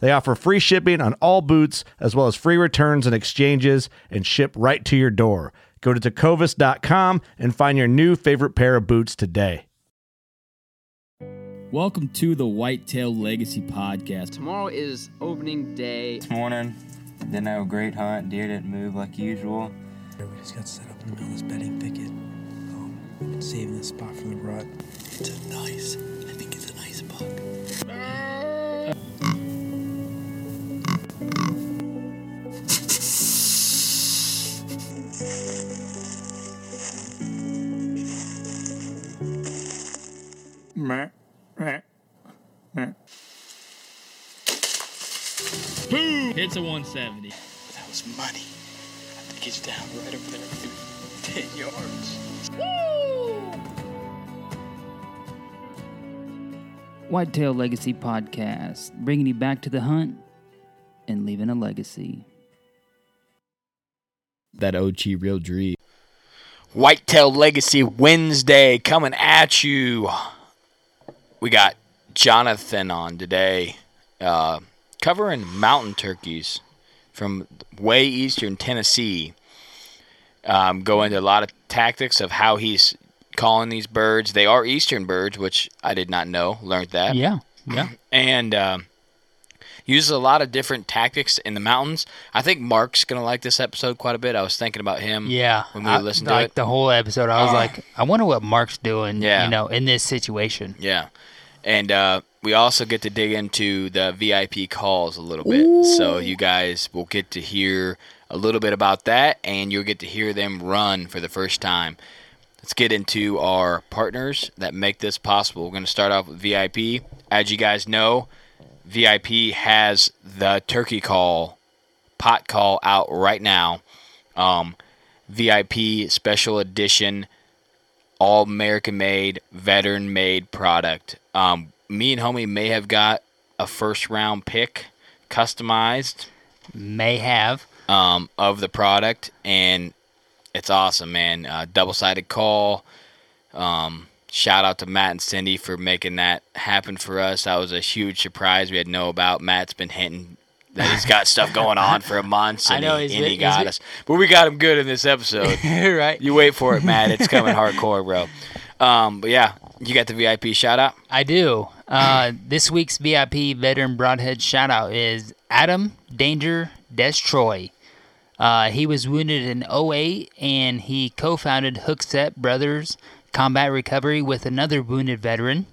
They offer free shipping on all boots, as well as free returns and exchanges, and ship right to your door. Go to tecovas.com and find your new favorite pair of boots today. Welcome to the Whitetail Legacy Podcast. Tomorrow is opening day. This morning, didn't have a great hunt. Deer didn't move like usual. We just got set up in the middle of this bedding thicket. Um, saving this spot for the rut. It's a nice, I think it's a nice buck. Boom! Hits a 170. That was money. I think he's down right over there, maybe 10 yards. Whitetail Legacy Podcast, bringing you back to the hunt and leaving a legacy. That OG real dream. Whitetail Legacy Wednesday coming at you. We got Jonathan on today, uh, covering mountain turkeys from way eastern Tennessee. Um, go into a lot of tactics of how he's calling these birds. They are eastern birds, which I did not know. Learned that. Yeah, yeah. And um uses a lot of different tactics in the mountains. I think Mark's gonna like this episode quite a bit. I was thinking about him. Yeah, when we I- listened to like it. the whole episode, I was Uh, like, I wonder what Mark's doing. Yeah. you know, in this situation. Yeah. And uh, we also get to dig into the VIP calls a little bit. So you guys will get to hear a little bit about that, and you'll get to hear them run for the first time. Let's get into our partners that make this possible. We're going to start off with VIP. As you guys know, VIP has the turkey call, pot call out right now. Um, VIP special edition all American made, veteran made product. Um, me and homie may have got a first round pick customized May have. um, of the product, and it's awesome, man. Uh, Double sided call. Um, shout out to Matt and Cindy for making that happen for us. That was a huge surprise we had no about. Matt's been hinting that he's got stuff going on for a month, I and, know, he, and he got us. But we got him good in this episode. right. You wait for it, Matt. It's coming hardcore, bro. Um, but yeah, you got the VIP shout out. I do. Uh, this week's VIP veteran broadhead shout out is Adam Danger Destroy. Uh, he was wounded in 08 and he co founded Hookset Brothers Combat Recovery with another wounded veteran.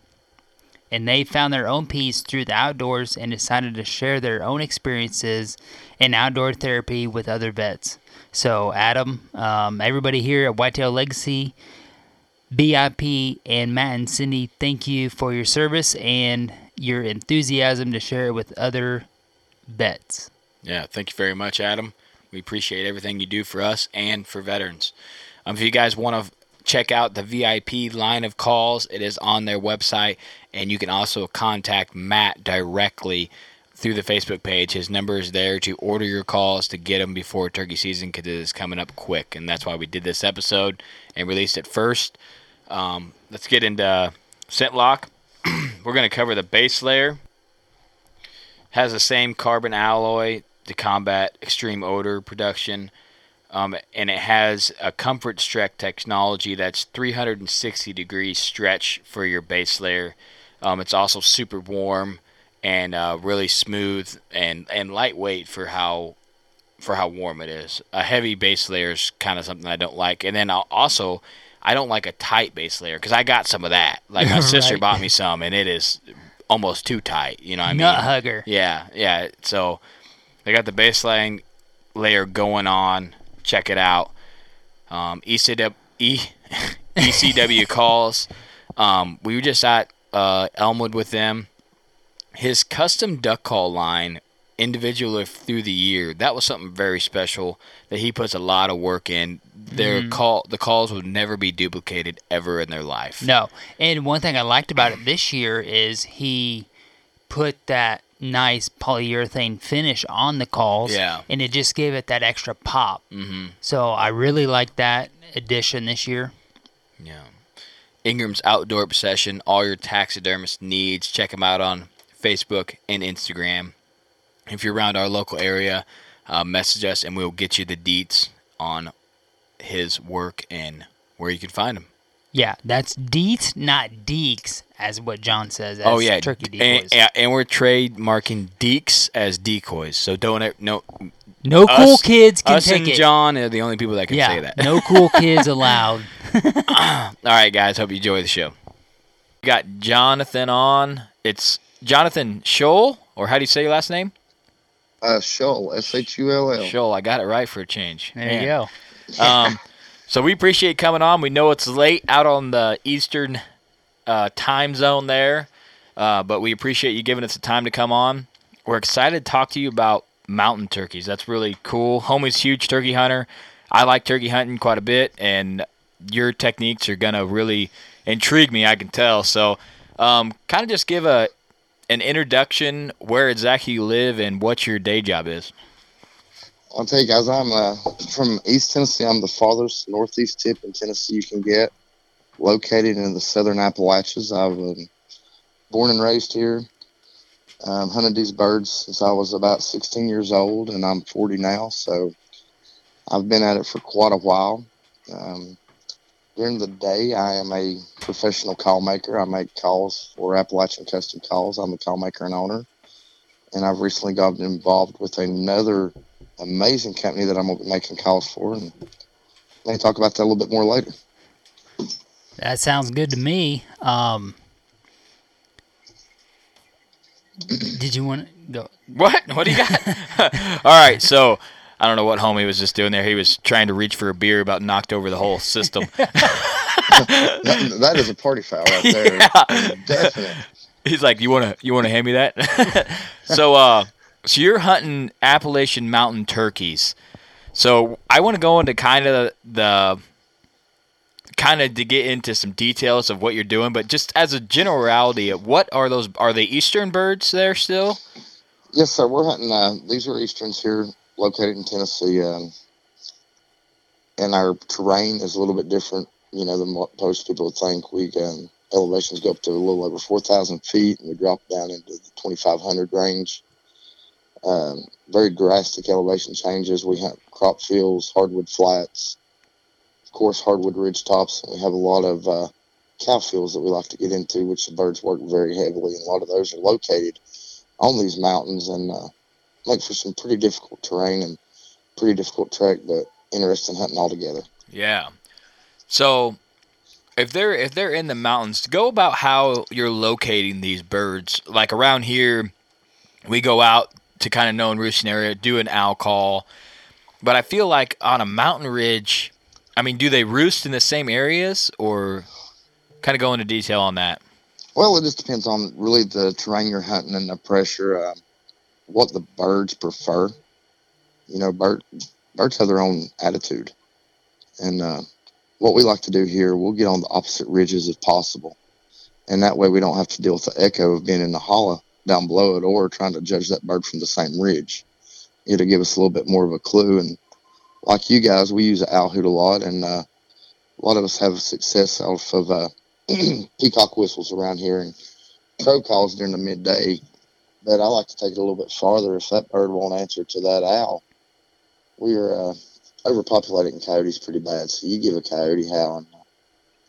And they found their own peace through the outdoors and decided to share their own experiences in outdoor therapy with other vets. So, Adam, um, everybody here at Whitetail Legacy, VIP and Matt and Cindy, thank you for your service and your enthusiasm to share it with other vets. Yeah, thank you very much, Adam. We appreciate everything you do for us and for veterans. Um, if you guys want to check out the VIP line of calls, it is on their website, and you can also contact Matt directly through the Facebook page. His number is there to order your calls to get them before turkey season because it is coming up quick, and that's why we did this episode and released it first. Um, let's get into ScentLok. We're going to cover the base layer. Has the same carbon alloy to combat extreme odor production. Um, and it has a comfort stretch technology that's 360 degrees stretch for your base layer. Um, it's also super warm and uh, really smooth and, and lightweight for how for how warm it is. A heavy base layer is kind of something I don't like. And then I'll also I don't like a tight base layer because I got some of that. Like my sister Right. bought me some, and it is almost too tight. You know what I mean? Nut hugger. Yeah, yeah. So they got the baseline layer going on. Check it out. Um, ECW, e, ECW calls. Um, we were just at uh, Elmwood with them. His custom duck call line, individually through the year, that was something very special that he puts a lot of work in. Their Mhm. call, the calls would never be duplicated ever in their life. No. And one thing I liked about it this year is he put that nice polyurethane finish on the calls. Yeah. And it just gave it that extra pop. Mm-hmm. So I really like that addition this year. Yeah. Ingram's Outdoor Obsession, all your taxidermist needs. Check him out on Facebook and Instagram. If you're around our local area, uh, message us and we'll get you the deets on his work and where you can find him. Yeah, that's deets, not deeks, as what John says. As oh yeah, turkey and, decoys. yeah, and we're trademarking deeks as decoys. So don't no No cool kids can us take and it. John are the only people that can yeah, say that. no cool kids allowed. All right, guys. Hope you enjoy the show. We got Jonathan on. It's Jonathan Shull, or how do you say your last name? Uh, Shull, S H U L L. Shull. I got it right for a change. There you Man. Um, so we appreciate coming on. We know it's late out on the Eastern uh, time zone there, uh, but we appreciate you giving us the time to come on. We're excited to talk to you about mountain turkeys. That's really cool. Homie's huge turkey hunter. I like turkey hunting quite a bit, and your techniques are gonna really intrigue me. I can tell. So, um, kind of just give a an introduction where exactly you live and what your day job is. I'll tell you guys, I'm uh, from East Tennessee. I'm the farthest northeast tip in Tennessee you can get, located in the southern Appalachians. I was um, born and raised here. Um, hunted these birds since I was about 16 years old, and I'm 40 now, so I've been at it for quite a while. Um, during the day, I am a professional call maker. I make calls for Appalachian Custom Calls. I'm a call maker and owner, and I've recently gotten involved with another amazing company that I'm gonna be making calls for, and may talk about that a little bit more later. That sounds good to me. Um, did you want to go? What? What do you got? All right, so I don't know what homie was just doing there. He was trying to reach for a beer, about knocked over the whole system. that, that is a party foul right there. Yeah. Definite. He's like, "You wanna, you wanna hand me that?" so, uh, so you're hunting Appalachian mountain turkeys. So I want to go into kind of the, kind of to get into some details of what you're doing, but just as a generality, what are those? Are they eastern birds there still? Yes, sir. We're hunting. Uh, these are easterns here, located in Tennessee, um, and our terrain is a little bit different. You know, than what most people think. We um, elevations go up to a little over four thousand feet, and we drop down into the twenty five hundred range. Um, very drastic elevation changes. We have crop fields, hardwood flats, of course, hardwood ridge tops. We have a lot of uh, cow fields that we like to get into, which the birds work very heavily, and a lot of those are located on these mountains and uh, make for some pretty difficult terrain and pretty difficult trek, but interesting hunting altogether. Yeah. So if they're if they're in the mountains, go about how you're locating these birds. Like around here, we go out to kind of known roosting area, do an owl call. But I feel like on a mountain ridge, I mean, do they roost in the same areas or kind of go into detail on that? Well, it just depends on really the terrain you're hunting and the pressure, um, what the birds prefer. You know, bird, birds have their own attitude. And uh, what we like to do here, we'll get on the opposite ridges if possible. And that way we don't have to deal with the echo of being in the hollow down below it or trying to judge that bird from the same ridge. It'll give us a little bit more of a clue. And like you guys, we use owl hoot a lot, and uh, a lot of us have success off of uh, peacock whistles around here and crow calls during the midday. But I like to take it a little bit farther. If that bird won't answer to that owl, we are uh, overpopulating coyotes pretty bad. So you give a coyote howl, and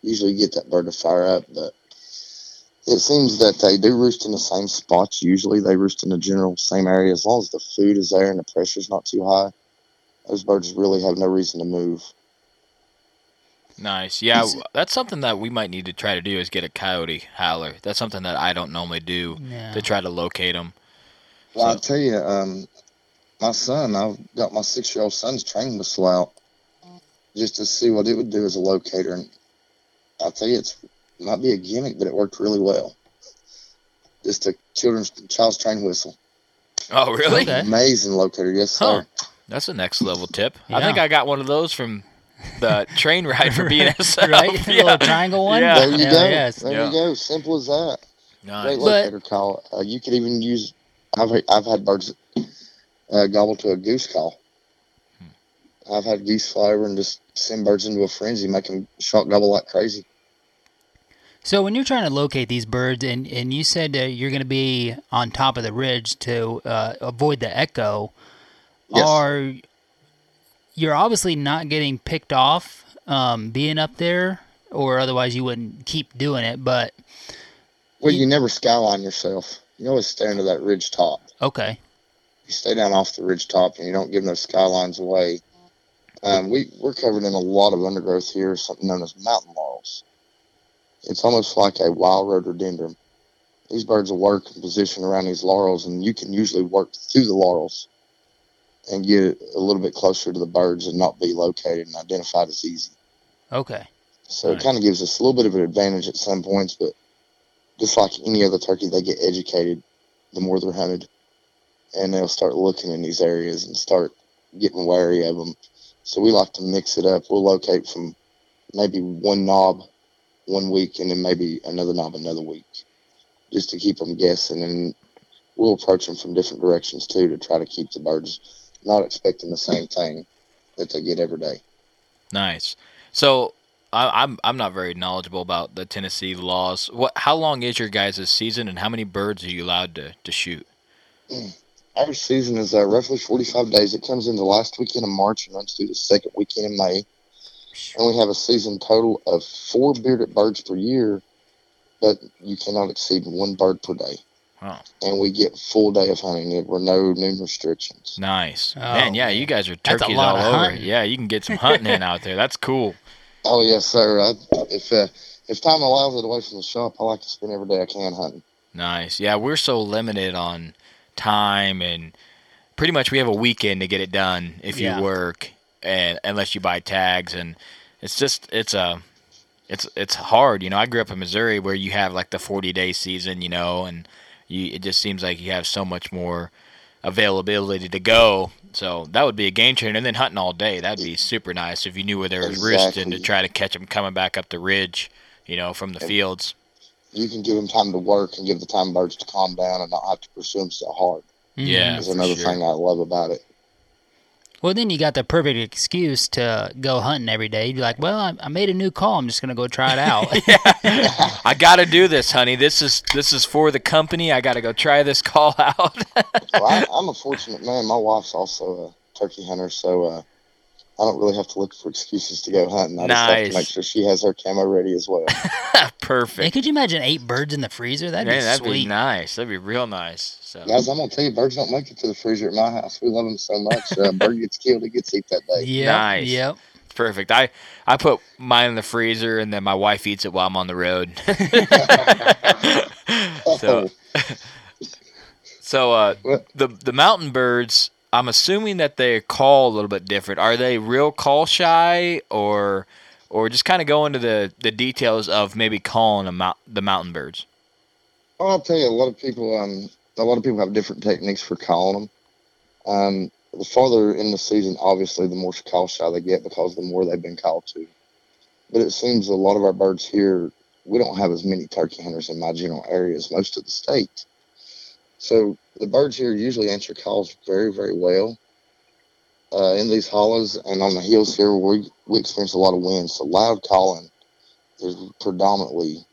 usually get that bird to fire up. But it seems that they do roost in the same spots. Usually they roost in the general same area as long as the food is there and the pressure's not too high. Those birds really have no reason to move. Nice. Yeah, that's something that we might need to try to do is get a coyote howler. That's something that I don't normally do Yeah. to try to locate them. Well, I'll tell you, um, my son, I've got my six year old son's trained whistle out just to see what it would do as a locator. And I'll tell you, it's it might be a gimmick, but it worked really well. Just a children's child's train whistle. Oh, really? Okay. Amazing locator, yes, Huh. sir. That's a next level tip. I think I got one of those from the train ride for BNSF. right? The little triangle one? Yeah. There you Hell go. yes. There Yeah. you go. Simple as that. Nice. Great But- locator call. Uh, you could even use. I've I've had birds uh, gobble to a goose call. I've had geese fly over and just send birds into a frenzy, make them shot gobble like crazy. So when you're trying to locate these birds, and, and you said that you're going to be on top of the ridge to uh, avoid the echo, Yes. are you're obviously not getting picked off um, being up there, or otherwise you wouldn't keep doing it. But Well, You- you never skyline yourself. You always stay under that ridge top. okay, You stay down off the ridge top, and you don't give those skylines away. Um, we we're covered in a lot of undergrowth here, something known as mountain laurels. It's almost like a wild rhododendron. These birds will work and position around these laurels, and you can usually work through the laurels and get a little bit closer to the birds and not be located and identified as easy. okay, So Nice. it kind of gives us a little bit of an advantage at some points, but just like any other turkey, they get educated the more they're hunted, and they'll start looking in these areas and start getting wary of them. So we like to mix it up. We'll locate from maybe one knob one week, and then maybe another knob another week, just to keep them guessing. And we'll approach them from different directions too to try to keep the birds not expecting the same thing that they get every day. Nice. So I, I'm I'm not very knowledgeable about the Tennessee laws. What? How long is your guys' season, and how many birds are you allowed to, to shoot? Our season is uh, roughly 45 days. It comes in the last weekend of March and runs through the second weekend in May. And we have a season total of four bearded birds per year, but you cannot exceed one bird per day. Wow. And we get full day of hunting. There were no noon restrictions. Nice. Oh, man, yeah, you guys are turkeys all over. hunting. Yeah, you can get some hunting in out there. That's cool. Oh yes, sir. I, if uh, if time allows it away from the shop, I like to spend every day I can hunting. Nice. Yeah, we're so limited on time and pretty much we have a weekend to get it done if Yeah. you work and unless you buy tags and it's just it's a it's it's hard, you know. I grew up in Missouri where you have like the 40 day season, you know, and you it just seems like you have so much more availability to go. So that would be a game changer. And then hunting all day, that'd be super nice if you knew where they were roosting to try to catch them coming back up the ridge, you know, from the fields. You can give them time to work and give the time birds to calm down and not have to pursue them so hard. Yeah, is for another sure. thing I love about it. Well, then you got the perfect excuse to go hunting every day. You're like, well, I, I made a new call. I'm just gonna go try it out. I got to do this, honey. This is this is for the company. I got to go try this call out. well, I, I'm a fortunate man. My wife's also a turkey hunter, so uh, I don't really have to look for excuses to go hunting. I just have Nice. to make sure she has her camo ready as well. Hey, Perfect. could you imagine eight birds in the freezer? That'd Man, be that'd sweet. be nice. That'd be real nice. So Guys, I'm gonna tell you, birds don't make it to the freezer at my house. We love them so much. Uh, bird gets killed, it gets eat that day. Yep, Nice. Yep. perfect. I I put mine in the freezer and then my wife eats it while I'm on the road. so so uh the the mountain birds, I'm assuming that they call a little bit different. Are they real call shy or or just kind of go into the the details of maybe calling mount, the mountain birds? Well, I'll tell you, a lot of people, um, a lot of people have different techniques for calling them. Um, the farther in the season, obviously, the more call shy they get because the more they've been called to. But it seems a lot of our birds here, we don't have as many turkey hunters in my general area as most of the state. So the birds here usually answer calls very, very well. Uh, in these hollows and on the hills here, we, we experience a lot of wind. So loud calling is predominantly,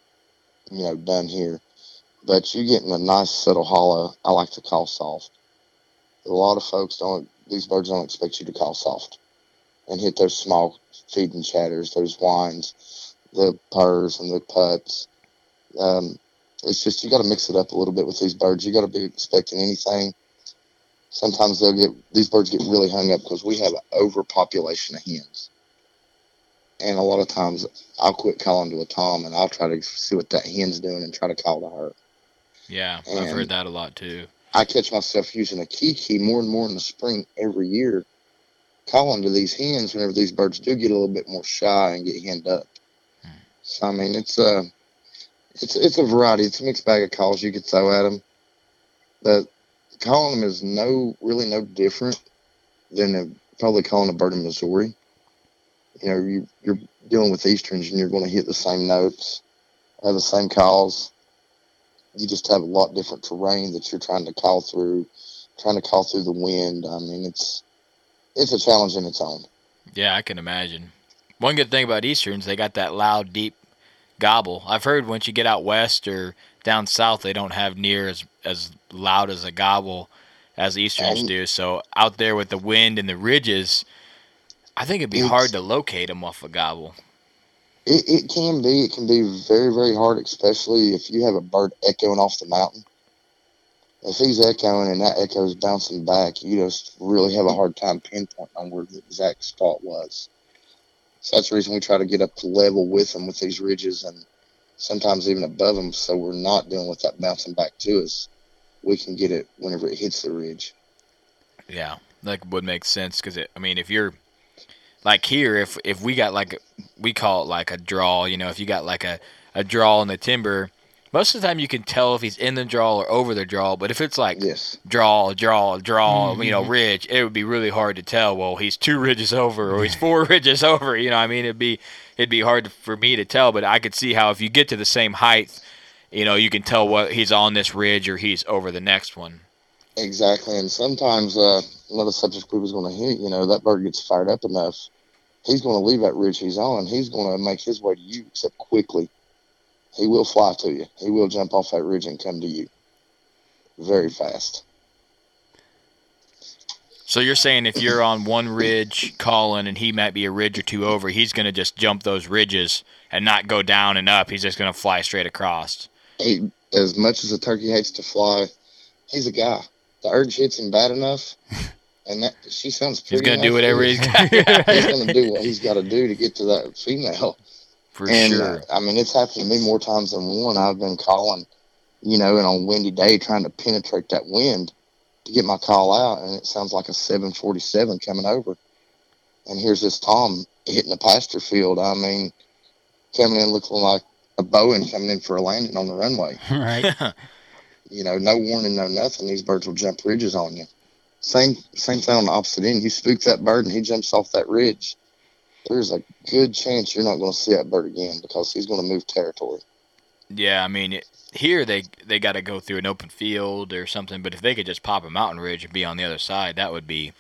you know, done here. But you get in a nice subtle hollow, I like to call soft. A lot of folks don't, these birds don't expect you to call soft and hit those small feeding chatters, those whines, the purrs and the putts. Um, it's just you got to mix it up a little bit with these birds. You got to be expecting anything. Sometimes they'll get these birds get really hung up because we have an overpopulation of hens, and a lot of times I'll quit calling to a tom and I'll try to see what that hen's doing and try to call to her. Yeah, I've heard that a lot too. I catch myself using a kiki more and more in the spring every year, calling to these hens whenever these birds do get a little bit more shy and get henned up. Hmm. So I mean, it's a it's it's a variety. It's a mixed bag of calls you could throw at them, but calling them is no really no different than a, probably calling a bird in Missouri. You know, you you're dealing with easterns and you're going to hit the same notes, have the same calls you just have a lot different terrain that you're trying to call through, trying to call through the wind. I mean, it's it's a challenge in its own. Yeah, I can imagine. One good thing about Easterns, they got that loud, deep gobble. I've heard once you get out west or down south, they don't have near as as loud as a gobble as Easterns And- do. So out there with the wind and the ridges, I think it'd be hard to locate them off a gobble. It, it can be. It can be very, very hard, especially if you have a bird echoing off the mountain. If he's echoing and that echo is bouncing back, you just really have a hard time pinpointing on where the exact spot was. So that's the reason we try to get up to level with them with these ridges and sometimes even above them, so we're not dealing with that bouncing back to us. We can get it whenever it hits the ridge. Yeah, that would make sense because I mean, if you're like here, if if we got like we call it like a draw, you know, if you got like a a draw in the timber, most of the time you can tell if he's in the draw or over the draw. But if it's like yes. draw, draw, draw, you know, ridge, it would be really hard to tell. Well, he's two ridges over or he's four ridges over. You know, I mean, it'd be it'd be hard for me to tell. But I could see how if you get to the same height, you know, you can tell what he's on this ridge or he's over the next one. Exactly, and sometimes uh, another subject we is going to hit. You know, that bird gets fired up enough, he's going to leave that ridge he's on. He's going to make his way to you, except quickly. He will fly to you. He will jump off that ridge and come to you, very fast. So you're saying if you're on one ridge calling and he might be a ridge or two over, he's going to just jump those ridges and not go down and up. He's just going to fly straight across. He, as much as a turkey hates to fly, he's a guy. The urge hits him bad enough, and that she sounds pretty. He's gonna do whatever he's- he's got. he's going to do what he's got to do to get to that female. For and, sure. uh, I mean, it's happened to me more times than one. I've been calling, you know, and on a windy day trying to penetrate that wind to get my call out, and it sounds like a 747 coming over. And here's this Tom hitting a pasture field. I mean, coming in looking like a Boeing coming in for a landing on the runway. right. You know, no warning, no nothing. These birds will jump ridges on you. Same same thing on the opposite end. You spook that bird and he jumps off that ridge. There's a good chance you're not going to see that bird again because he's going to move territory. Yeah, I mean, it, here they they got to go through an open field or something. But if they could just pop a mountain ridge and be on the other side, that would be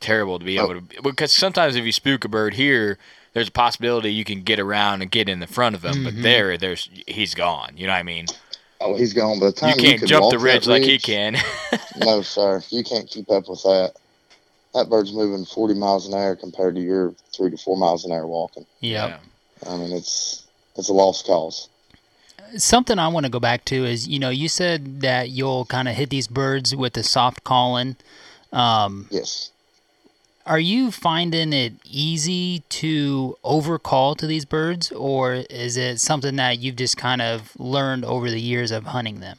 terrible to be able to. Because sometimes if you spook a bird here, there's a possibility you can get around and get in the front of him. But Mhm. there, there's he's gone. You know what I mean? Oh, he's gone. By the time You can't could jump the that ridge like he can. no, sir. You can't keep up with that. That bird's moving 40 miles an hour compared to your three to four miles an hour walking. Yep. I mean, it's it's a lost cause. Something I want to go back to is, you know, you said that you'll kind of hit these birds with a soft calling. Um, yes. Are you finding it easy to overcall to these birds, or is it something that you've just kind of learned over the years of hunting them?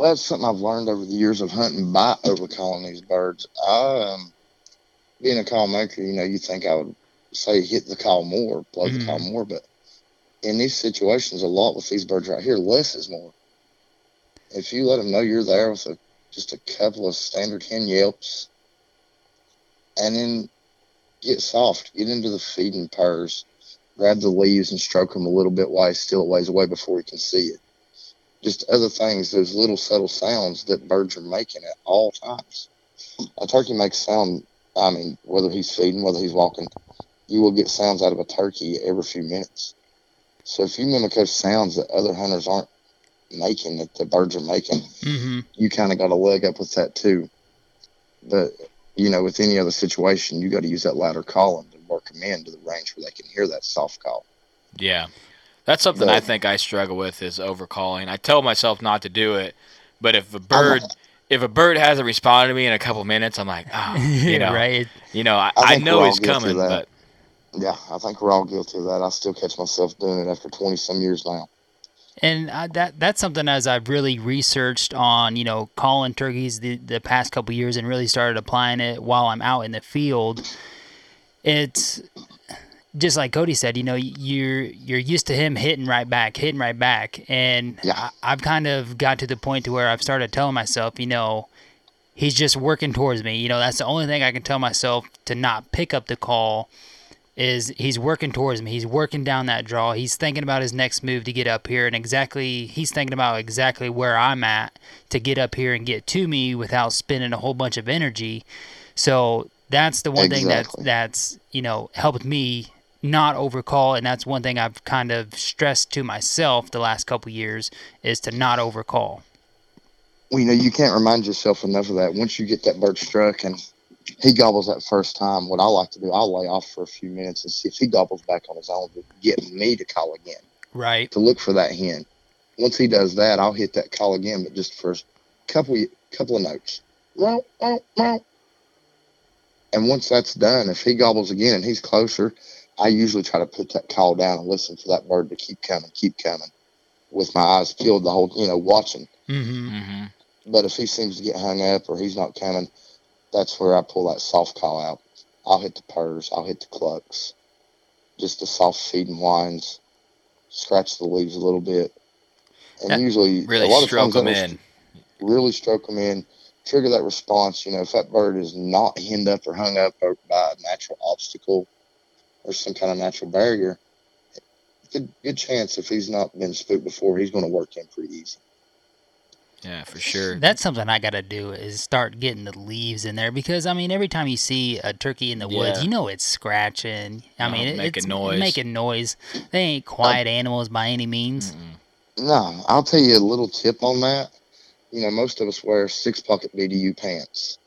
Well, that's something I've learned over the years of hunting by overcalling these birds. I, um, being a call maker, you know, you think I would say hit the call more, blow the call more, but in these situations, a lot with these birds right here, less is more. If you let them know you're there with a, just a couple of standard hen yelps, and then get soft, get into the feeding purrs, grab the leaves and stroke them a little bit while he's still a ways away before he can see it. Just other things, those little subtle sounds that birds are making at all times. A turkey makes sound. I mean, whether he's feeding, whether he's walking, you will get sounds out of a turkey every few minutes. So if you mimic those sounds that other hunters aren't making, that the birds are making, Mm-hmm. you kind of got a leg up with that too. But you know, with any other situation, you got to use that louder calling to work them into the range where they can hear that soft call. Yeah. That's something The- I think I struggle with is overcalling. I tell myself not to do it, but if a bird if a bird hasn't responded to me in a couple minutes, I'm like, oh, you know, right. you know, I, I I know we're he's coming, but. Yeah, I think we're all guilty of that. I still catch myself doing it after twenty some years now. And I, that that's something as I've really researched on, you know, calling turkeys the, the past couple years and really started applying it while I'm out in the field. It's just like Cody said, you know, you're you're used to him hitting right back, hitting right back, and I, I've kind of got to the point to where I've started telling myself, you know, he's just working towards me. You know, that's the only thing I can tell myself to not pick up the call is he's working towards me. He's working down that draw. He's thinking about his next move to get up here and exactly he's thinking about exactly where I'm at to get up here and get to me without spending a whole bunch of energy. So that's the one thing Exactly. that's that's, you know, helped me not overcall and that's one thing I've kind of stressed to myself the last couple years is to not overcall. Well, you know, you can't remind yourself enough of that. Once you get that bird struck and he gobbles that first time, what I like to do, I'll lay off for a few minutes and see if he gobbles back on his own to get me to call again, Right. to look for that hen. Once he does that, I'll hit that call again, but just for a couple couple of notes. And once that's done, if he gobbles again and he's closer, I usually try to put that call down and listen for that bird to keep coming, keep coming, with my eyes peeled the whole, you know, watching. Mm-hmm. But if he seems to get hung up or he's not coming, that's where I pull that soft call out. I'll hit the purrs, I'll hit the clucks, just the soft feeding whines, scratch the leaves a little bit, and That usually really a lot of stroke times them that'll in. really stroke them in, trigger that response. You know, if that bird is not hemmed up or hung up or by a natural obstacle or some kind of natural barrier, good good chance if he's not been spooked before, he's going to work in pretty easy. Yeah, for sure. That's something I got to do is start getting the leaves in there because I mean every time you see a turkey in the woods, Yeah. you know it's scratching. I Uh-huh, mean it- making it's noise. making noise. They ain't quiet animals by any means. No, I'll tell you a little tip on that. You know, most of us wear six pocket BDU pants.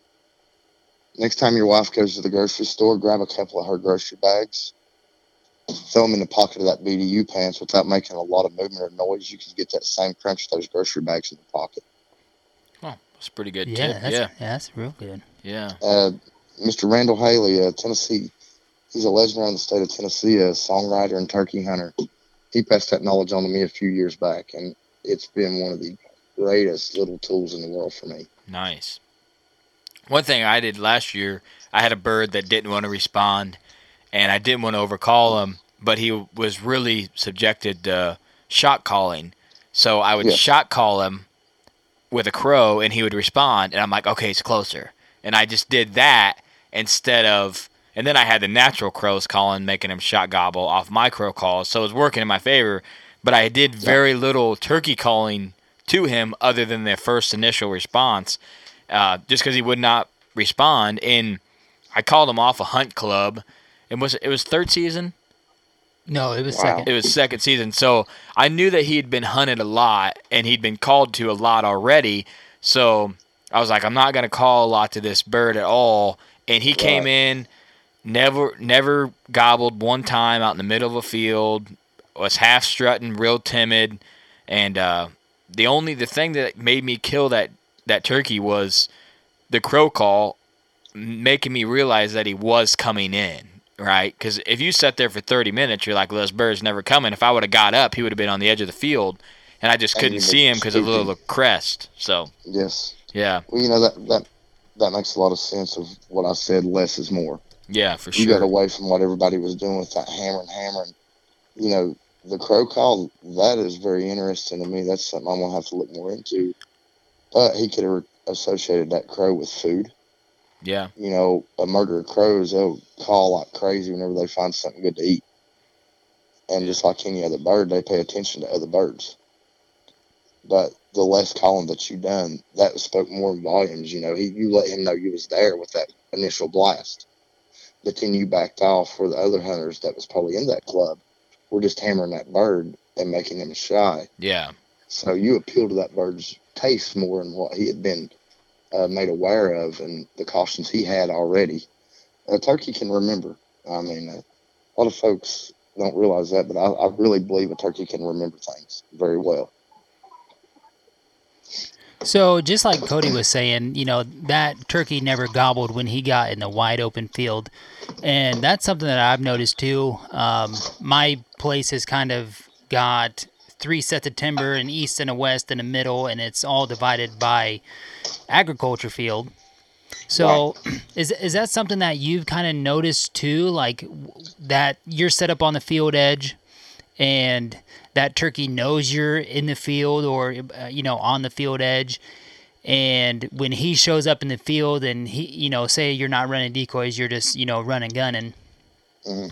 Next time your wife goes to the grocery store, grab a couple of her grocery bags, throw them in the pocket of that BDU pants without making a lot of movement or noise. You can get that same crunch with those grocery bags in the pocket. Oh, that's pretty good Yeah, tip. that's, Yeah. yeah, that's real good. Yeah. Uh, Mr. Randall Haley, uh, Tennessee, he's a legend around the state of Tennessee, a songwriter and turkey hunter. He passed that knowledge on to me a few years back, and it's been one of the greatest little tools in the world for me. Nice. One thing I did last year, I had a bird that didn't want to respond, and I didn't want to overcall him, but he was really subjected to shot calling. So I would Yeah. shot call him with a crow, and he would respond, and I'm like, okay, it's closer. And I just did that instead of, and then I had the natural crows calling, making him shot gobble off my crow calls, so it was working in my favor. But I did very little turkey calling to him other than the first initial response, uh, just because he would not respond. And I called him off a hunt club. It was it was third season. No, it was Wow. second. It was second season. So I knew that he had been hunted a lot and he'd been called to a lot already. So I was like, I'm not gonna call a lot to this bird at all. And he came in, never never gobbled one time out in the middle of a field, was half strutting, real timid, and uh, the only the thing that made me kill that that turkey was the crow call, making me realize that he was coming in. Right, because if you sat there for 30 minutes, you're like, well, this bird's never coming. If I would have got up, he would have been on the edge of the field, and I just couldn't see him because of the little crest. So, Yes. yeah, Well, you know that that that makes a lot of sense of what I said. Less is more. yeah, for sure. You got away from what everybody was doing with that hammering, hammering. You know, the crow call that is very interesting to me. That's something I'm gonna have to look more into. But he could have associated that crow with food. yeah, You know, a murder of crows, they'll call like crazy whenever they find something good to eat. And just like any other bird, they pay attention to other birds. but the less calling that you done, that spoke more volumes. You know, he you let him know you was there with that initial blast, but then you backed off for the other hunters that was probably in that club were just hammering that bird and making him shy. Yeah. So you appeal to that bird's taste more than what he had been uh, made aware of and the cautions he had already. A turkey can remember. I mean, uh, a lot of folks don't realize that, but I, I really believe a turkey can remember things very well. So just like Cody was saying, you know, that turkey never gobbled when he got in the wide open field. And that's something that I've noticed too. Um, my place has kind of got three sets of timber, an east and a west and a middle, and it's all divided by agriculture field. So, is is that something that you've kind of noticed too, like that you're set up on the field edge, and that turkey knows you're in the field or uh, you know on the field edge, and when he shows up in the field and he you know say you're not running decoys, you're just you know running gunning.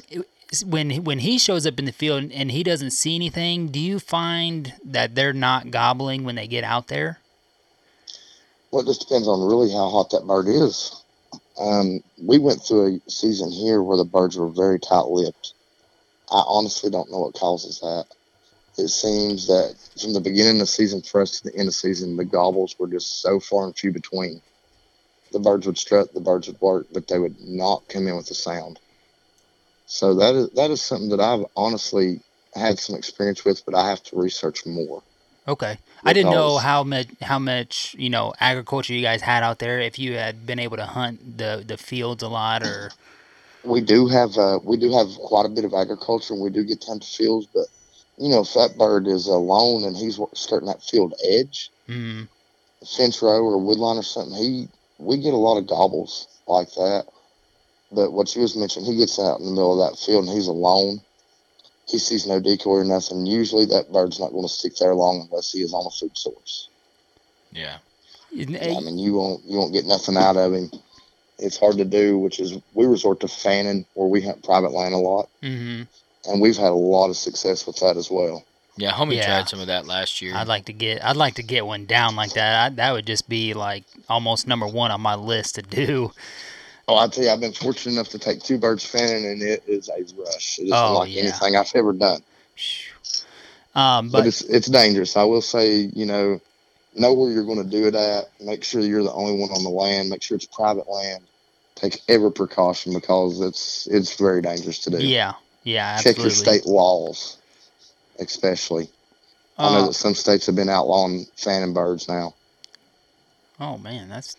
It- When when he shows up in the field and he doesn't see anything, do you find that they're not gobbling when they get out there? Well, it just depends on really how hot that bird is. Um, we went through a season here where the birds were very tight-lipped. I honestly don't know what causes that. It seems that from the beginning of the season for us to the end of the season, the gobbles were just so far and few between. The birds would strut, the birds would work, but they would not come in with a sound. So that is that is something that I've honestly had some experience with, but I have to research more. Okay. I didn't know how much how much you know agriculture you guys had out there. If you had been able to hunt the the fields a lot, or we do have uh, we do have quite a bit of agriculture and we do get of fields but you know if that bird is alone and he's skirting that field edge mm, fence row or woodline or something he we get a lot of gobbles like that but what you was mentioning he gets out in the middle of that field and he's alone he sees no decoy or nothing usually that bird's not going to stick there long unless he is on a food source Yeah. I mean, you won't you won't get nothing out of him. It's hard to do, which is we resort to fanning where we hunt private land a lot, hmm and we've had a lot of success with that as well. Yeah, homie Yeah. tried some of that last year. I'd like to get I'd like to get one down like that. I, that would just be like almost number one on my list to do. Oh, I tell you, I've been fortunate enough to take two birds fanning, and it is a rush. It is Oh, unlike yeah. anything I've ever done. Um, But, but it's it's dangerous. I will say, you know, know where you're going to do it at. Make sure you're the only one on the land. Make sure it's private land. Take every precaution because it's it's very dangerous to do. yeah, yeah, Check your state laws, especially. I know Uh, that some states have been outlawing fanning birds now. oh man, that's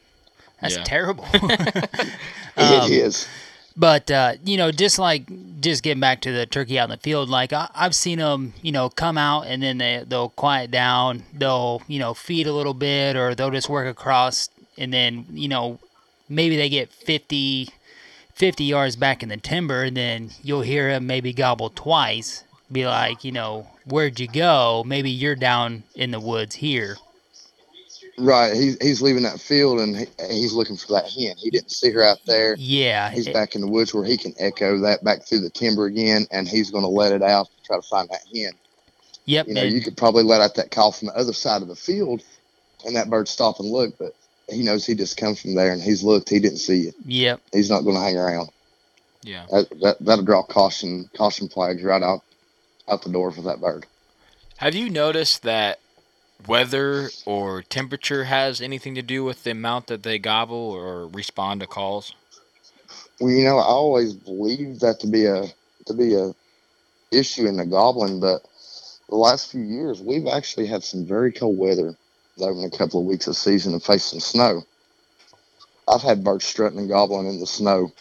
that's Yeah. terrible. It Um, is. But uh, you know, just like just getting back to the turkey out in the field, like I, I've seen them, you know, come out and then they they'll quiet down, they'll you know feed a little bit, or they'll just work across, and then you know maybe they get 50, 50 yards back in the timber, and then you'll hear them maybe gobble twice, be like, you know, where'd you go? Maybe you're down in the woods here. Right. He's he's leaving that field and he, he's looking for that hen. He didn't see her out there. Yeah, He's it- back in the woods where he can echo that back through the timber again, and he's going to let it out to try to find that hen. Yep. You know, and- you could probably let out that call from the other side of the field, and that bird stop and look, but he knows he just come from there and he's looked. He didn't see it. Yep. He's not going to hang around. Yeah. That, that that'll draw caution caution flags right out out the door for that bird. Have you noticed that weather or temperature has anything to do with the amount that they gobble or respond to calls? Well, you know, I always believed that to be a to be a issue in the gobbling, but the last few years we've actually had some very cold weather over in a couple of weeks of season and faced some snow. I've had birds strutting and gobbling in the snow.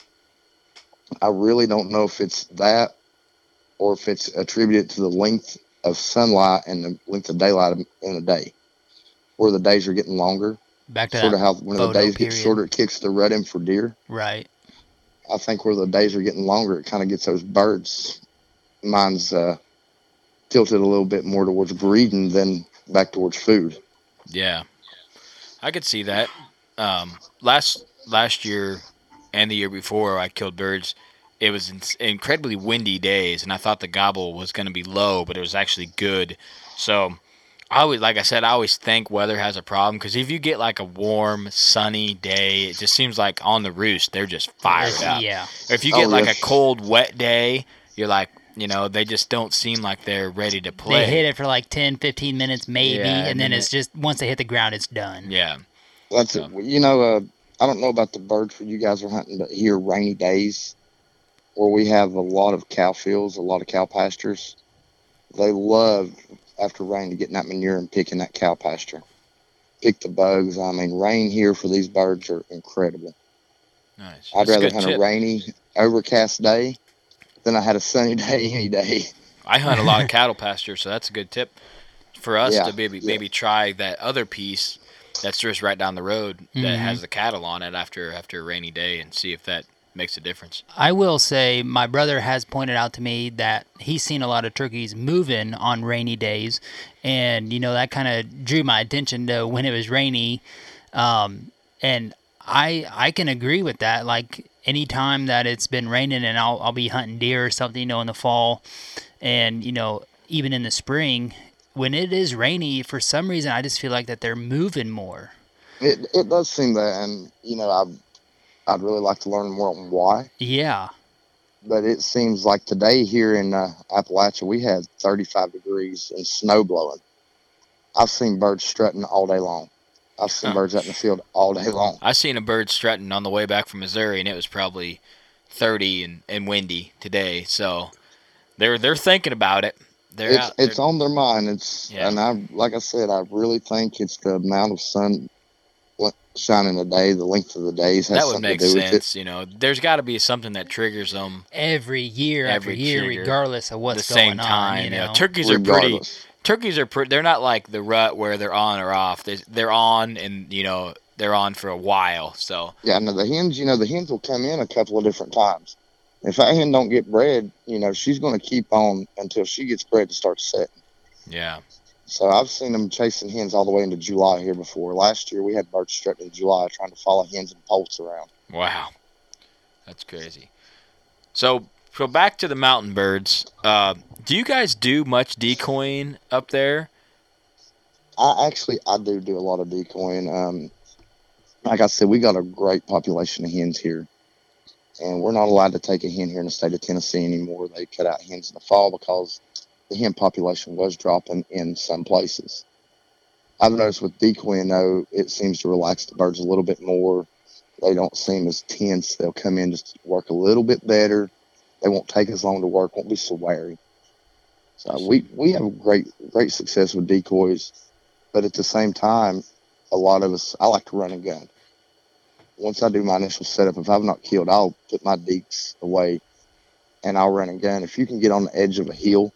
I really don't know if it's that or if it's attributed to the length of sunlight and the length of daylight in a day, where the days are getting longer. Back to sort of how when the days period. get shorter, it kicks the rut in for deer. Right. I think where the days are getting longer, it kind of gets those birds' minds uh, tilted a little bit more towards breeding than back towards food. Yeah, I could see that. Um, last last year and the year before, I killed birds. It was in- incredibly windy days, and I thought the gobble was going to be low, but it was actually good. So I always, like I said, I always think weather has a problem because if you get like a warm, sunny day, it just seems like on the roost they're just fired up. Yeah. Or if you Oh, get like yes. a cold, wet day, you're like, you know, they just don't seem like they're ready to play. They hit it for like 10, 15 minutes maybe, Yeah, and, and then then it's just once they hit the ground, it's done. Yeah. That's it. You know, uh, I don't know about the birds where you guys are hunting, but here, rainy days, where we have a lot of cow fields, a lot of cow pastures, they love after rain to get in that manure and picking that cow pasture. Pick the bugs. I mean, rain here for these birds are incredible. Nice. I'd That's rather good hunt tip. a rainy, overcast day than I had a sunny day any day. I hunt a lot of cattle pasture, so that's a good tip for us Yeah, to maybe yeah. maybe try that other piece that's just right down the road that Mhm. has the cattle on it after after a rainy day and see if that makes a difference. I will say my brother has pointed out to me that he's seen a lot of turkeys moving on rainy days, and you know that kind of drew my attention to when it was rainy, um, and I I can agree with that. Like anytime that it's been raining and I'll I'll be hunting deer or something, you know, in the fall, and you know even in the spring when it is rainy, for some reason I just feel like that they're moving more. It it does seem that, and you know, I I'd really like to learn more on why. Yeah. But it seems like today here in uh, Appalachia we had 35 degrees and snow blowing. I've seen birds strutting all day long. I've seen Huh. birds out in the field all day long. I seen a bird strutting on the way back from Missouri, and it was probably thirty and, and windy today. So they're they're thinking about it. They're It's out. it's on their mind. It's Yeah. and I like I said, I really think it's the amount of sun shining a day, the length of the days has that would something make to do with it. sense. You know, there's got to be something that triggers them Every year Every after year, trigger, regardless of what's the same time. on. You know, turkeys are pretty. Turkeys are pretty. They're not like the rut where they're on or off. They're, they're on, and you know they're on for a while. So Yeah, no, the hens, you know, the hens will come in a couple of different times. If that hen don't get bred, you know, she's going to keep on until she gets bred to start setting. yeah, So I've seen them chasing hens all the way into July here before. Last year we had birds strutting in July trying to follow hens and poults around. wow, that's crazy. So so back to the mountain birds. Uh, do you guys do much decoying up there? I actually I do do a lot of decoying. Um, like I said, we got a great population of hens here, and we're not allowed to take a hen here in the state of Tennessee anymore. They cut out hens in the fall because the hen population was dropping in some places. I've noticed with decoying though, it seems to relax the birds a little bit more. They don't seem as tense. They'll come in just work a little bit better. They won't take as long to work. Won't be so wary. So we we have great great success with decoys, but at the same time, a lot of us I like to run a gun. Once I do my initial setup, if I've not killed, I'll put my deeks away, and I'll run a gun. If you can get on the edge of a hill,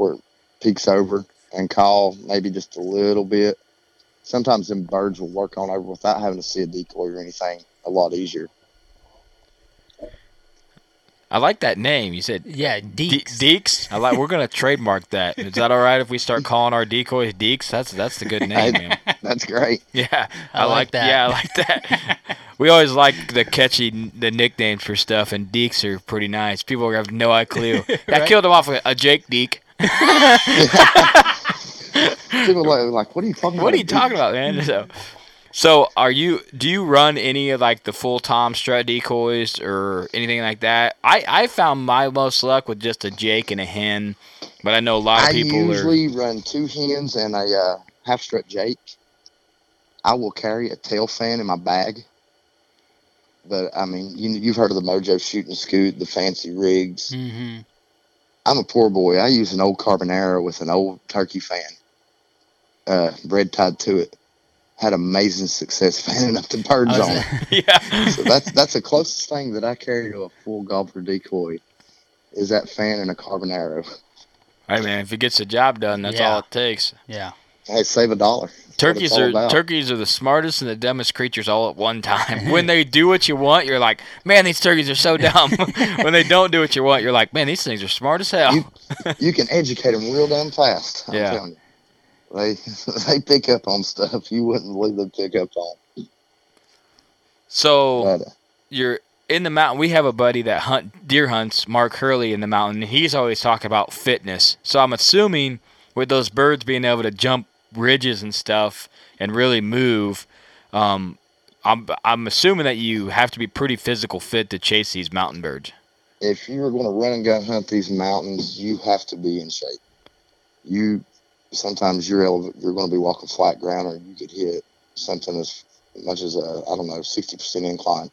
where it peaks over and call maybe just a little bit, sometimes them birds will work on over without having to see a decoy or anything. A lot easier. I like that name. You said yeah, De- Deeks. I like. We're gonna trademark that. Is that all right if we start calling our decoys Deeks? That's that's the good name, man. That's great. Yeah, I like that. Yeah, I like that. we always like the catchy the nicknames for stuff, and Deeks are pretty nice. People have no clue. I Right. killed him off with a Jake Deek. People like, like, what are you talking about? What are you talking about, man? So, so are you? Do you run any of like the full Tom strut decoys or anything like that? I I found my most luck with just a Jake and a hen, but I know a lot of I people are. usually run two hens and a uh, half strut Jake. I will carry a tail fan in my bag. But I mean, you, you've heard of the Mojo shooting scoot, the fancy rigs. hmm I'm a poor boy. I use an old Carbonara with an old turkey fan, uh, bread tied to it. Had amazing success fanning up the birds on it. yeah. So that's that's the closest thing that I carry to a full gobbler decoy, is that fan and a Carbonara. Hey man, if it gets the job done, that's Yeah. all it takes. Yeah. Hey, save a dollar. Turkeys are about. turkeys are the smartest and the dumbest creatures all at one time. when they do what you want, you're like, man, these turkeys are so dumb. when they don't do what you want, you're like, man, these things are smart as hell. You- you can educate them real damn fast. I'm Yeah. telling you. They they pick up on stuff you wouldn't believe they pick up on. so But, uh, you're in the mountain. We have a buddy that hunt deer hunts, Mark Hurley in the mountain. He's always talking about fitness. So I'm assuming with those birds being able to jump ridges and stuff and really move, um, I'm I'm assuming that you have to be pretty physical fit to chase these mountain birds. If you're going to run and gun hunt these mountains, you have to be in shape. You sometimes you're you're going to be walking flat ground, or you could hit something as much as a I don't know sixty percent incline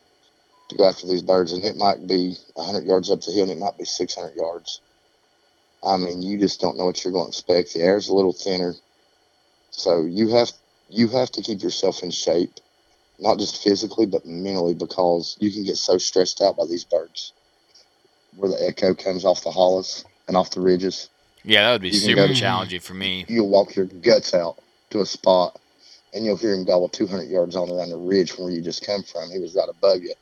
to go after these birds, and it might be hundred yards up the hill, and it might be six hundred yards. I mean, you just don't know what you're going to expect. The air's a little thinner, so you have you have to keep yourself in shape, not just physically but mentally, because you can get so stressed out by these birds, where the echo comes off the hollows and off the ridges. Yeah, that would be super go- challenging for me. You'll walk your guts out to a spot, and you'll hear him gobble 200 yards on around the ridge from where you just come from. He was right above you,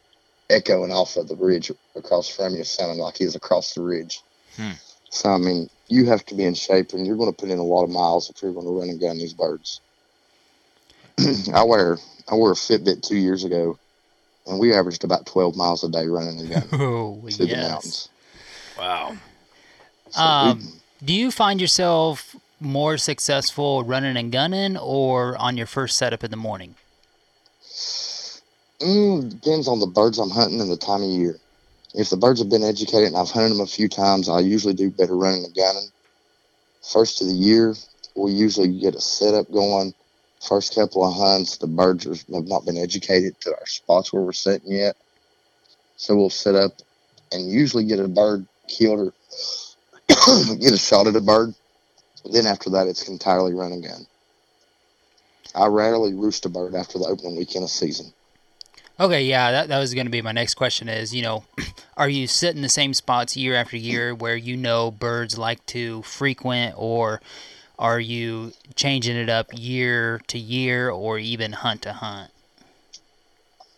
echoing off of the ridge across from you, sounding like he was across the ridge. Hmm. So I mean, you have to be in shape, and you're going to put in a lot of miles if you're going to run and gun these birds. I wear I wore a Fitbit two years ago, and we averaged about 12 miles a day running and gunning Oh, through the mountains. Wow. So we- Um, do you find yourself more successful running and gunning or on your first setup in the morning? Mm, depends on the birds I'm hunting and the time of year. If the birds have been educated and I've hunted them a few times, I usually do better running and gunning. First of the year, we usually get a setup going. First couple of hunts, the birds are, have not been educated to our spots where we're sitting yet. So we'll set up and usually get a bird killed or get a shot at a bird. Then after that, it's entirely run and gun. I rarely roost a bird after the opening weekend of season. Okay, yeah, that, that was going to be my next question is, you know, are you sitting the same spots year after year where you know birds like to frequent or are you changing it up year to year or even hunt to hunt?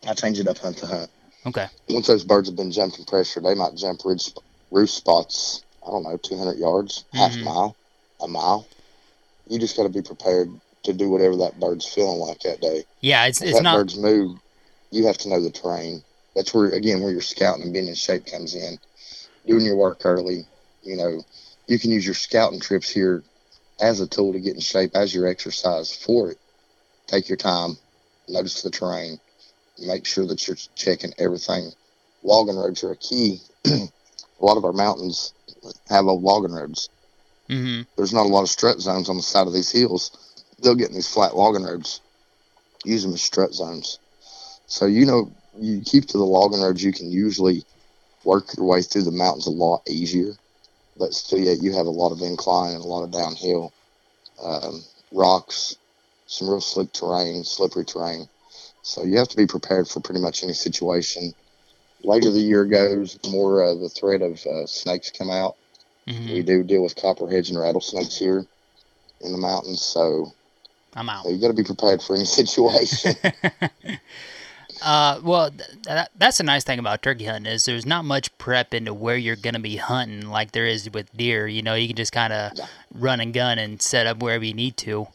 I change it up hunt to hunt. Okay. Once those birds have been jumping pressure, they might jump ridge, roost spots. I don't know, 200 yards, half a Mhm. mile, a mile. You just got to be prepared to do whatever that bird's feeling like that day. Yeah, it's If it's that not bird's move, you have to know the terrain. That's where again where your scouting and being in shape comes in. Doing your work early, you know, you can use your scouting trips here as a tool to get in shape as your exercise for it. Take your time, notice the terrain, make sure that you're checking everything. Logging roads are a key. a lot of our mountains have old logging roads. hmm There's not a lot of strut zones on the side of these hills. They'll get in these flat logging roads, use them as strut zones. So you know, you keep to the logging roads, you can usually work your way through the mountains a lot easier. But still, yet you have a lot of incline and a lot of downhill, um, rocks, some real slick terrain, slippery terrain. So you have to be prepared for pretty much any situation. Later the year goes, more uh, the threat of uh, snakes come out. hmm We do deal with copperheads and rattlesnakes here in the mountains, so I'm out. so you got to be prepared for any situation. Uh, well, th- that, that's the nice thing about turkey hunting is there's not much prep into where you're gonna be hunting like there is with deer. You know, you can just kind of run and gun and set up wherever you need to.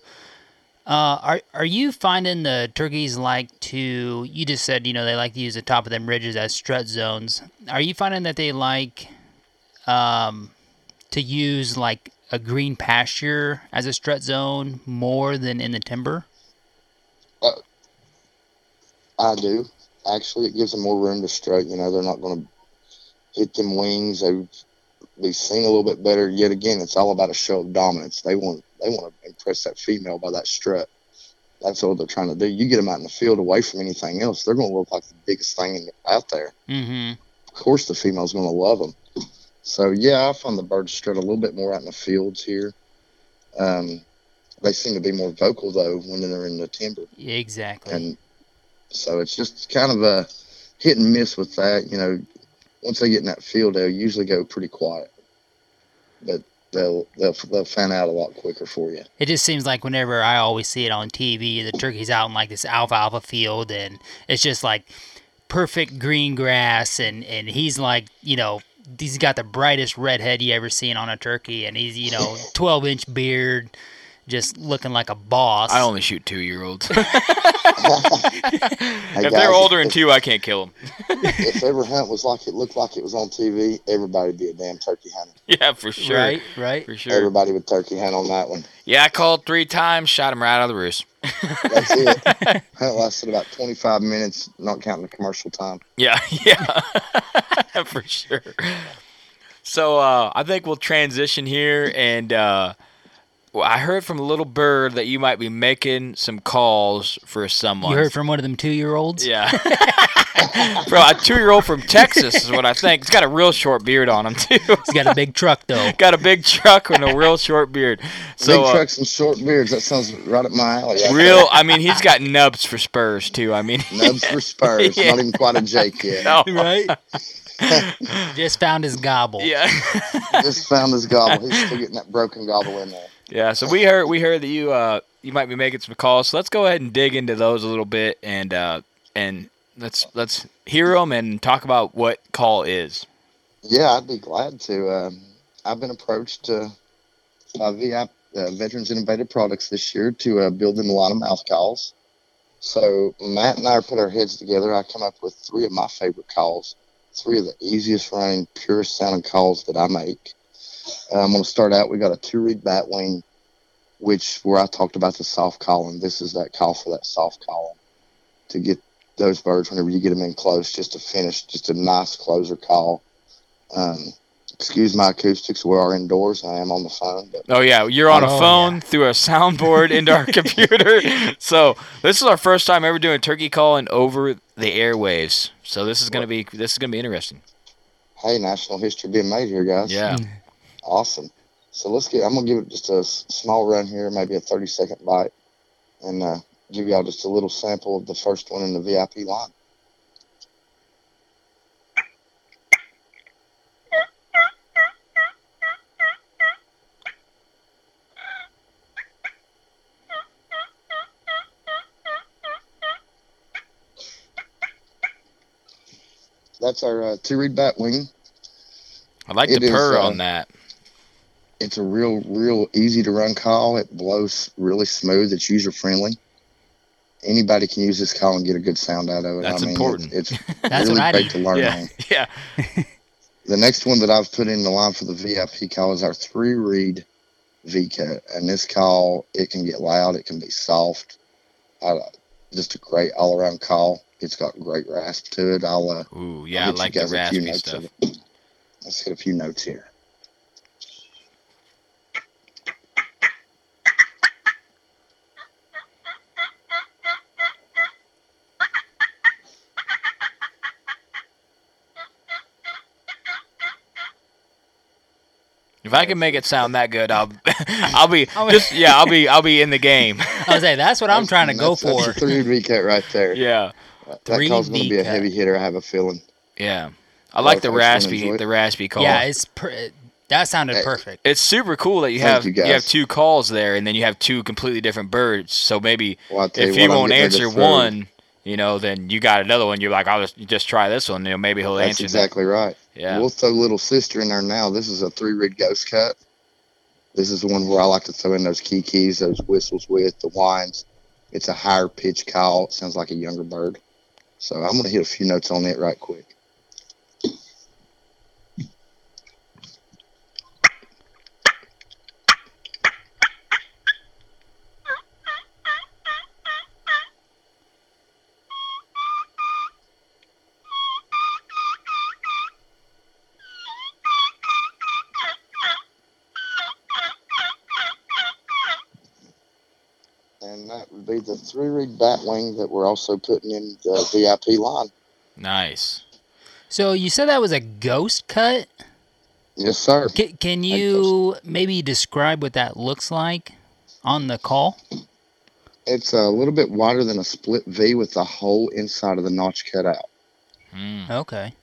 Uh, are are you finding the turkeys like to? You just said you know they like to use the top of them ridges as strut zones. Are you finding that they like, um, to use like a green pasture as a strut zone more than in the timber? I do. Actually, it gives them more room to strut. You know, they're not going to hit them wings. They they sing a little bit better. Yet again, it's all about a show of dominance. They want they want to impress that female by that strut. That's all they're trying to do. You get them out in the field away from anything else, they're going to look like the biggest thing out there. Mm-hmm. Of course, the female's going to love them. So yeah, I find the birds strut a little bit more out in the fields here. Um, they seem to be more vocal though when they're in the timber. Exactly. And so it's just kind of a hit and miss with that. You know, once they get in that field, they'll usually go pretty quiet, but they'll they'll they'll fan out a lot quicker for you. It just seems like whenever I always see it on TV, the turkey's out in like this alfalfa field, and it's just like perfect green grass, and and he's like, you know, he's got the brightest red head you ever seen on a turkey, and he's you know, twelve inch beard, just looking like a boss. I only shoot two year olds. Hey, if guys, they're older than two, I can't kill them. if every hunt was like it looked like it was on TV, everybody'd be a damn turkey hunter. Yeah, for sure. Right, right. For sure. Everybody would turkey hunt on that one. Yeah, I called three times, shot him right out of the roost. That's it. Hunt lasted about 25 minutes, not counting the commercial time. Yeah, yeah, for sure. So uh, I think we'll transition here, and uh, well, I heard from a little bird that you might be making some calls for someone. You heard from one of them two year olds? Yeah. Bro, a two year old from Texas is what I think. He's got a real short beard on him, too. He's got a big truck, though. got a big truck and a real short beard. So, Big uh, trucks and short beards. That sounds right up my alley. right real, I mean, he's got nubs for spurs, too. I mean, there. Nubs for spurs. Yeah. Not even quite a Jake yet. No. Right? Just found his gobble. Yeah. Just found his gobble. He's still getting that broken gobble in there. Yeah, so we heard we heard that you uh you might be making some calls. So let's go ahead and dig into those a little bit and uh and let's let's hear them and talk about what call is. Yeah, I'd be glad to. Um, I've been approached uh, by VI, uh, Veterans Innovative Products this year to uh, build them a lot of mouth calls. So Matt and I put our heads together. I come up with three of my favorite calls, three of the easiest running, purest sounding calls that I make. Uh, I'm going to start out. We got a two reed bat wing, which where I talked about the soft calling. This is that call for that soft calling to get those birds whenever you get them in close, just to finish, just a nice closer call. Um, excuse my acoustics. We are indoors. I am on the phone, but Oh yeah, you're on a Oh, phone through a soundboard into our computer. So this is our first time ever doing turkey calling over the airwaves. So this is gonna be this is gonna be interesting. hey, national history being made here, guys. Yeah. Awesome. So let's get. I'm gonna give it just a small run here, maybe a 30 second bite, and uh, give y'all just a little sample of the first one in the VIP line. That's our uh, two reed bat wing. I like It the is, purr uh, on that. It's a real, real easy to run call. It blows really smooth. It's user friendly. Anybody can use this call and get a good sound out of it. That's I mean, important. It's, it's That's really what great do. to learn Yeah. on. Yeah. The next one that I've put in the line for the VIP call is our three reed V cut. And this call, it can get loud, it can be soft. Uh, just a great all around call. It's got great rasp to it. I'll uh, Ooh, I'll yeah, I like the few raspy notes stuff. of it. Let's hit a few notes here. If I can make it sound that good, I'll I'll be just yeah, I'll be I'll be in the game. I was say that's what I'm trying to go That's- that's for. a three V cut right there. Yeah. That Three call's going to be a V cut. heavy hitter. I have a feeling. Yeah. I like the raspy the raspy call. Yeah, it's per- that sounded Hey. perfect. It's super cool that you Thank have you, you, have two calls there, and then you have two completely different birds. So maybe Well, I'll if you you won't to answer throw- one, you know, then you got another one. You're like, I'll just just try this one. You know, maybe he'll That's answer exactly right. Yeah. We'll throw little sister in there now. This is a three reed ghost cut. This is the one where I like to throw in those key keys, those whistles with the whines. It's a higher pitch call. It sounds like a younger bird. So I'm going to hit a few notes on it right quick. The three reed bat wing that we're also putting in the VIP line. Nice. So you said that was a ghost cut. Yes, sir. Can, can you maybe describe what that looks like on the call? It's a little bit wider than a split V with the hole inside of the notch cut out. Mm. Okay.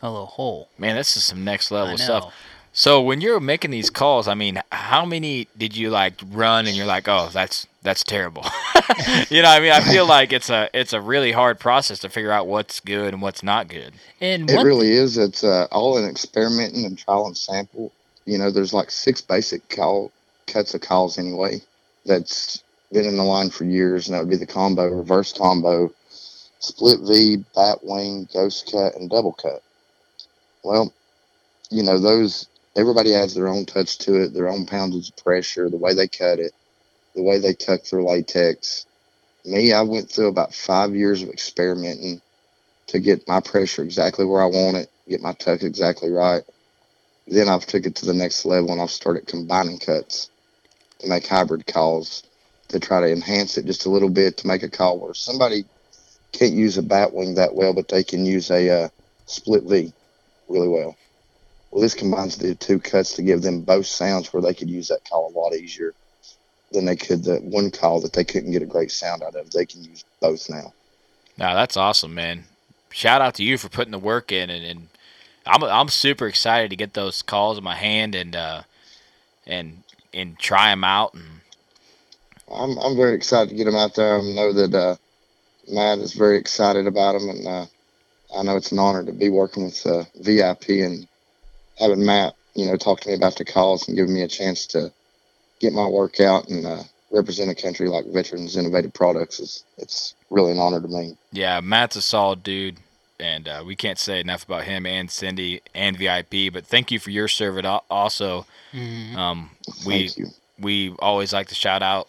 A little hole. Man, this is some next level stuff. So when you're making these calls, I mean, how many did you like run and you're like, oh, that's that's terrible. you know, I mean, I feel like it's a it's a really hard process to figure out what's good and what's not good. And It one, really is. It's uh, all an experimenting and trial and sample. You know, there's like six basic call cuts of calls anyway. That's been in the line for years, and that would be the combo, reverse combo, split V, bat wing, ghost cut, and double cut. Well, you know those. Everybody adds their own touch to it, their own poundage of pressure, the way they cut it, the way they tuck their latex. Me, I went through about five years of experimenting to get my pressure exactly where I want it, get my tuck exactly right. Then I've took it to the next level and I've started combining cuts to make hybrid calls to try to enhance it just a little bit to make a call where somebody can't use a bat wing that well, but they can use a uh, split V really well. Well, this combines the two cuts to give them both sounds where they could use that call a lot easier than they could the one call that they couldn't get a great sound out of. They can use both now. Now that's awesome, man. Shout out to you for putting the work in, and, and I'm I'm super excited to get those calls in my hand and uh, and and try them out. And I'm I'm very excited to get them out there. I know that uh, Matt is very excited about them, and uh, I know it's an honor to be working with uh, VIP and having Matt, you know, talk to me about the calls and giving me a chance to get my work out and uh, represent a country like Veterans Innovative Products is it's really an honor to me. yeah, Matt's a solid dude, and uh, we can't say enough about him and Cindy and VIP. But thank you for your service al- also. Mhm. Um, we Thank you. we always like to shout out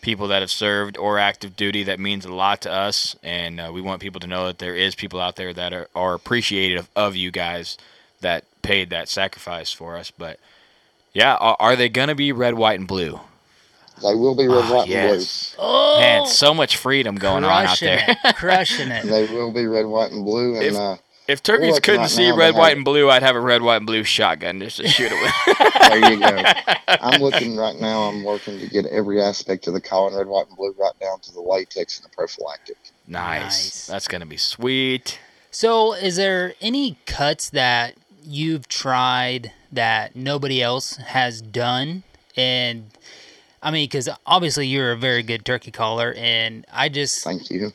people that have served or active duty. That means a lot to us, and uh, we want people to know that there is people out there that are, are appreciative of you guys that paid that sacrifice for us. But yeah, are, are they gonna be red, white, and blue? They will be red, Ah, white, yes. Oh, Man, so much freedom going on out crushing there. it, crushing it. they will be red, white, and blue. And If- uh, If turkeys couldn't right see now, red, white, have- and blue, I'd have a red, white, and blue shotgun just to shoot it with. there you go. I'm looking right now. I'm working to get every aspect of the call in red, white, and blue, right down to the latex and the prophylactic. Nice. Nice. That's gonna be sweet. So, is there any cuts that you've tried that nobody else has done? And I mean, because obviously you're a very good turkey caller, and I just, Thank you.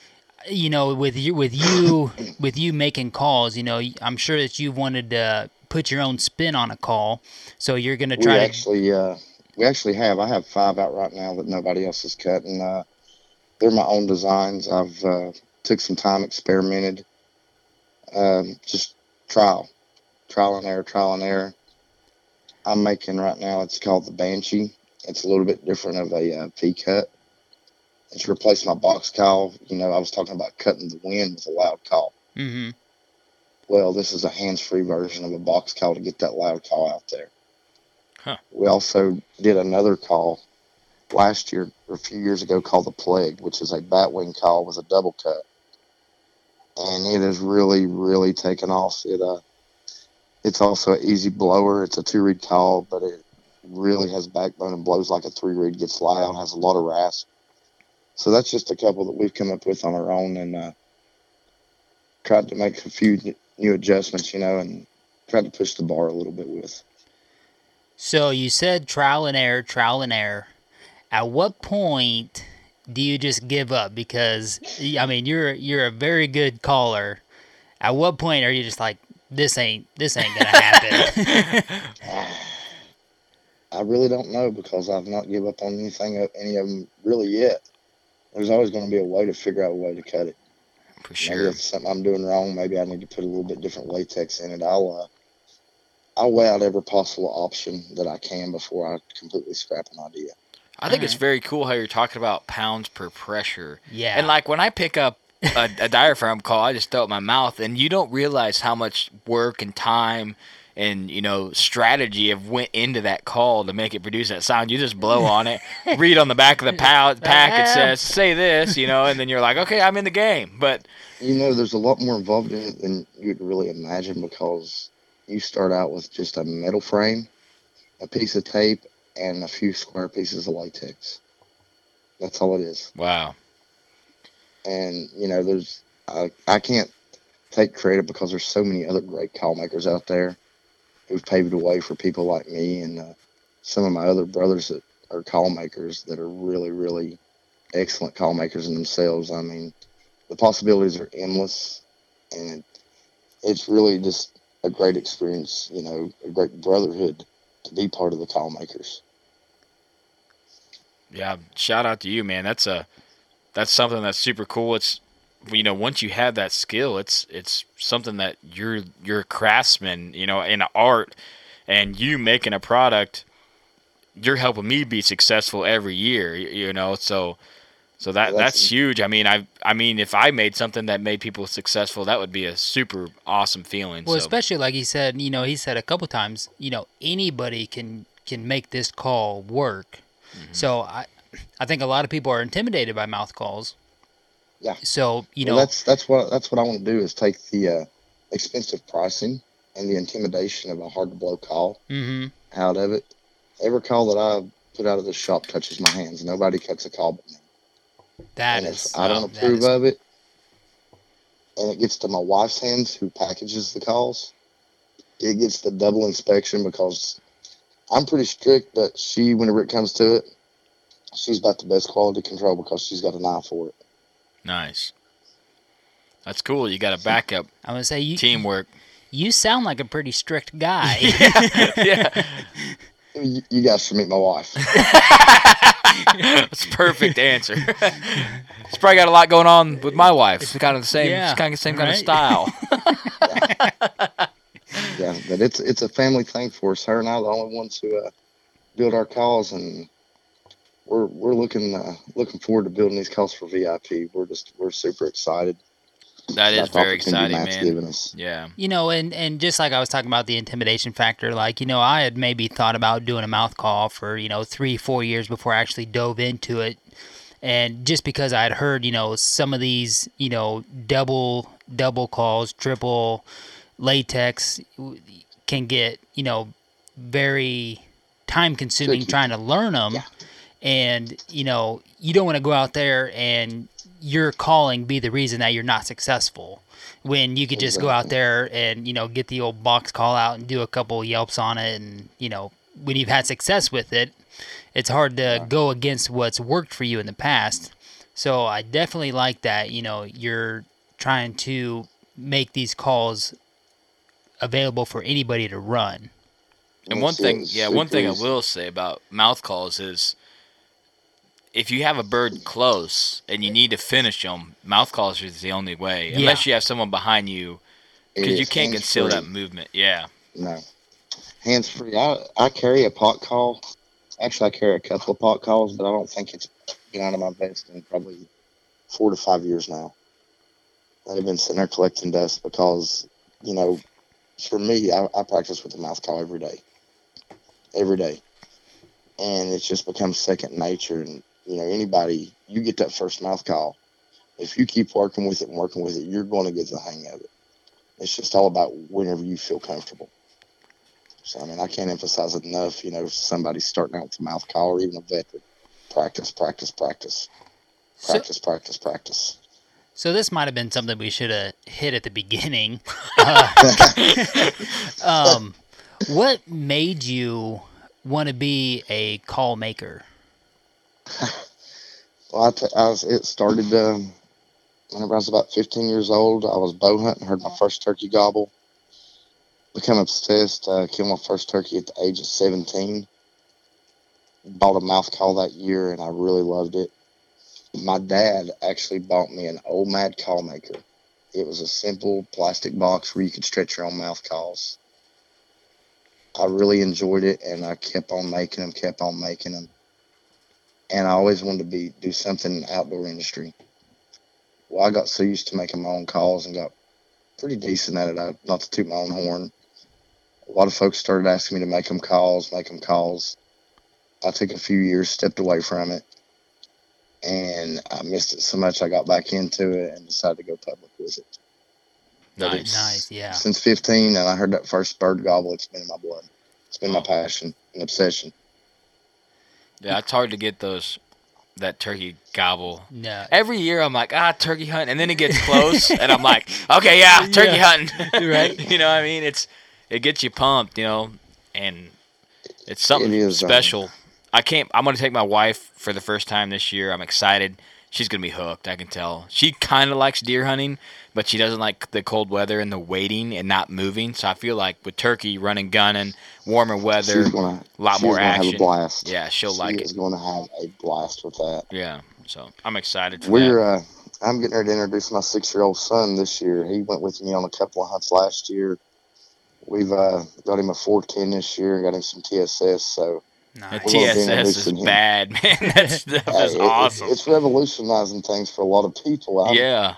you know, with you, with you, with you making calls, you know, I'm sure that you wanted to put your own spin on a call, so you're gonna We try to. actually, uh, we actually have. I have five out right now that nobody else has cut, and uh, they're my own designs. I've uh, took some time, experimented, um, just trial, trial and error, trial and error. I'm making right now. It's called the Banshee. It's a little bit different of a uh, V cut. It's replaced my box call. You know, I was talking about cutting the wind with a loud call. Mm-hmm. Well, this is a hands-free version of a box call to get that loud call out there. Huh. We also did another call last year or a few years ago called the Plague, which is a batwing call with a double cut, and it has really, really taken off. It uh, it's also an easy blower. It's a two-reed call, but it really has backbone and blows like a three-reed. Gets loud, has a lot of rasp. So that's just a couple that we've come up with on our own, and uh, tried to make a few new adjustments, you know, and tried to push the bar a little bit with. So you said trial and error, trial and error. At what point do you just give up? Because I mean, you're you're a very good caller. At what point are you just like, this ain't this ain't gonna happen? I really don't know because I've not give up on anything, of any of them really yet. There's always going to be a way to figure out a way to cut it. For Maybe sure. if it's something I'm doing wrong, maybe I need to put a little bit different latex in it. I'll uh, I'll weigh out every possible option that I can before I completely scrap an idea. I think it's very cool how you're talking about pounds per pressure. yeah. And like when I pick up a, a diaphragm call, I just throw it in my mouth, and you don't realize how much work and time and you know strategy have went into that call to make it produce that sound. You just blow on it, read on the back of the pal- pack it uh-huh. says say this, you know, and then you're like, okay, I'm in the game. But You know, there's a lot more involved in it than you'd really imagine because you start out with just a metal frame, a piece of tape, and a few square pieces of latex. That's all it is. wow, And you know, there's I, I can't take credit because there's so many other great call makers out there who've paved the way for people like me and uh, some of my other brothers that are call makers that are really, really excellent call makers in themselves. I mean, the possibilities are endless, and it's really just a great experience. You know, a great brotherhood to be part of the call makers. Yeah, shout out to you, man. That's a that's something that's super cool. It's you know, once you have that skill, it's it's something that you're you're a craftsman, you know, in art and you making a product, you're helping me be successful every year, you know. So so that Well, that's- that's huge. I mean, I I mean, if I made something that made people successful, that would be a super awesome feeling. Well, so. especially like he said, you know, he said a couple times, you know, anybody can can make this call work. Mm-hmm. So I I think a lot of people are intimidated by mouth calls. Yeah. So you Well, know, that's that's what that's what I want to do is take the uh, expensive pricing and the intimidation of a hard to blow call hmm out of it. Every call that I put out of the shop touches my hands. Nobody cuts a call but me. that and is I don't approve is- of it, and it gets to my wife's hands who packages the calls, it gets the double inspection because I'm pretty strict, but she, whenever it comes to it, she's about the best quality control because she's got an eye for it. nice. That's cool. You got a backup I'm gonna say you teamwork. you sound like a pretty strict guy. yeah. You, you guys should meet my wife. That's a perfect answer. She's probably got a lot going on with my wife. It's kind of the same, Yeah, kind of the same kind of right. style. yeah, but it's it's a family thing for us. Her and I are the only ones who uh, build our calls, and we're we're looking uh, looking forward to building these calls for VIP. We're just we're super excited. That is very exciting, Matt's man. given us. Yeah. you know, and and just like I was talking about the intimidation factor, like you know, I had maybe thought about doing a mouth call for you know three, four years before I actually dove into it, and just because I had heard you know some of these you know double double calls, triple latex can get you know very time consuming Tricky. trying to learn them, and you know you don't want to go out there and your calling be the reason that you're not successful. When you could just go out there and you know get the old box call out and do a couple yelps on it and you know when you've had success with it it's hard to go against what's worked for you in the past. So i definitely like that you know you're trying to make these calls available for anybody to run. And one thing, yeah, one thing I will say about mouth calls is if you have a bird close and you need to finish them, mouth calls is the only way. Unless you have someone behind you, because you can't conceal that movement. Yeah. No, hands free. I I carry a pot call. Actually, I carry a couple of pot calls, but I don't think it's been out of my vest in probably four to five years now. That have been sitting there collecting dust because, you know, for me, I, I practice with the mouth call every day, every day, and it's just become second nature. And you know, anybody you get that first mouth call, if you keep working with it and working with it, you're going to get the hang of it. It's just all about whenever you feel comfortable. So I mean, I can't emphasize it enough. You know, if somebody's starting out with a mouth call or even a veteran, practice, practice, practice, So- practice, practice, practice. So this might have been something we should have hit at the beginning. Uh, um, what made you want to be a call maker? Well, I, t- I was. It started um, whenever I was about 15 years old. I was bow hunting, heard my first turkey gobble, become obsessed. Uh, killed my first turkey at the age of 17. Bought a mouth call that year, and I really loved it. My dad actually bought me an old Mad call maker. It was a simple plastic box where you could stretch your own mouth calls. I really enjoyed it, and I kept on making them, kept on making them and I always wanted to be do something in the outdoor industry. Well, I got so used to making my own calls and got pretty decent at it. I, not to toot my own horn. A lot of folks started asking me to make them calls, make them calls. I took a few years, stepped away from it, and I missed it so much. I got back into it and decided to go public with it. But Nice. it's- Nice, yeah. Since 15, and I heard that first bird gobble, it's been in my blood. It's been my passion and obsession. Yeah, it's hard to get those that turkey gobble. No. Every year I'm like, ah, turkey hunt, and then it gets close, and I'm like, okay, yeah, turkey Yeah. hunting, Right. you know, what I mean, it's it gets you pumped, you know, and it's something It is, um, special. I can't. I'm gonna take my wife for the first time this year. I'm excited. She's gonna be hooked. I can tell. She kind of likes deer hunting, but she doesn't like the cold weather and the waiting and not moving. So I feel like with turkey running, gunning, warmer weather, She's gonna, a lot she's more gonna action. Have a blast. Yeah, she'll she like it. going to have a blast with that. Yeah, so I'm excited for We're that. uh, I'm getting ready to introduce my six year old son this year. He went with me on a couple of hunts last year. We've uh, got him a 410 this year. Got him some TSS. So The we're gonna be TSS is bad, man. That stuff Hey, is it- awesome. It's, it's revolutionizing things for a lot of people. I'm, yeah,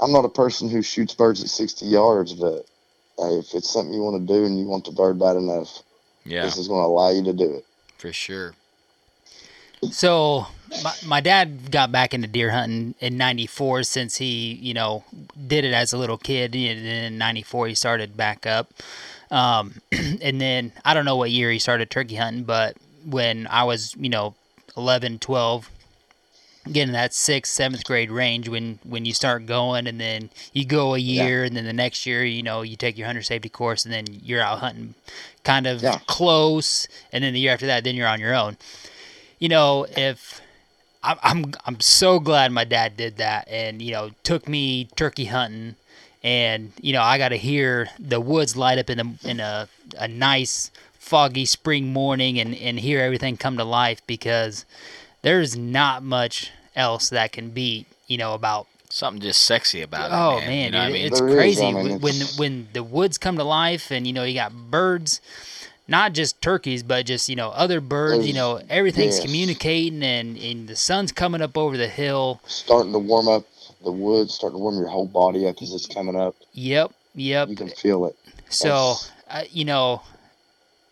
I'm not a person who shoots birds at 60 yards, but hey, if it's something you want to do and you want the bird bad enough, yeah, this is going to allow you to do it. for sure. So my, my dad got back into deer hunting in 94 since he, you know, did it as a little kid. And then in 94 he started back up. Um, and then I don't know what year he started turkey hunting, but when I was, you know, 11, 12, getting that sixth, seventh grade range when, when you start going and then you go a year and then the next year, you know, you take your hunter safety course and then you're out hunting kind of Yeah. close. And then the year after that, then you're on your own you know, if I'm, I'm I'm so glad my dad did that, and you know, took me turkey hunting, and you know, I got to hear the woods light up in a in a a nice foggy spring morning, and and hear everything come to life because there's not much else that can beat you know about Something just sexy about it. Oh man, man, you know what I mean? it's There is, crazy I mean, when when it's- when the woods come to life, and you know you got birds, not just turkeys, but just you know other birds. You know everything's yes. communicating, and and the sun's coming up over the hill. Starting to warm up the wood's starting to warm your whole body up as it's coming up. Yep, yep. You can feel it. So uh, you know,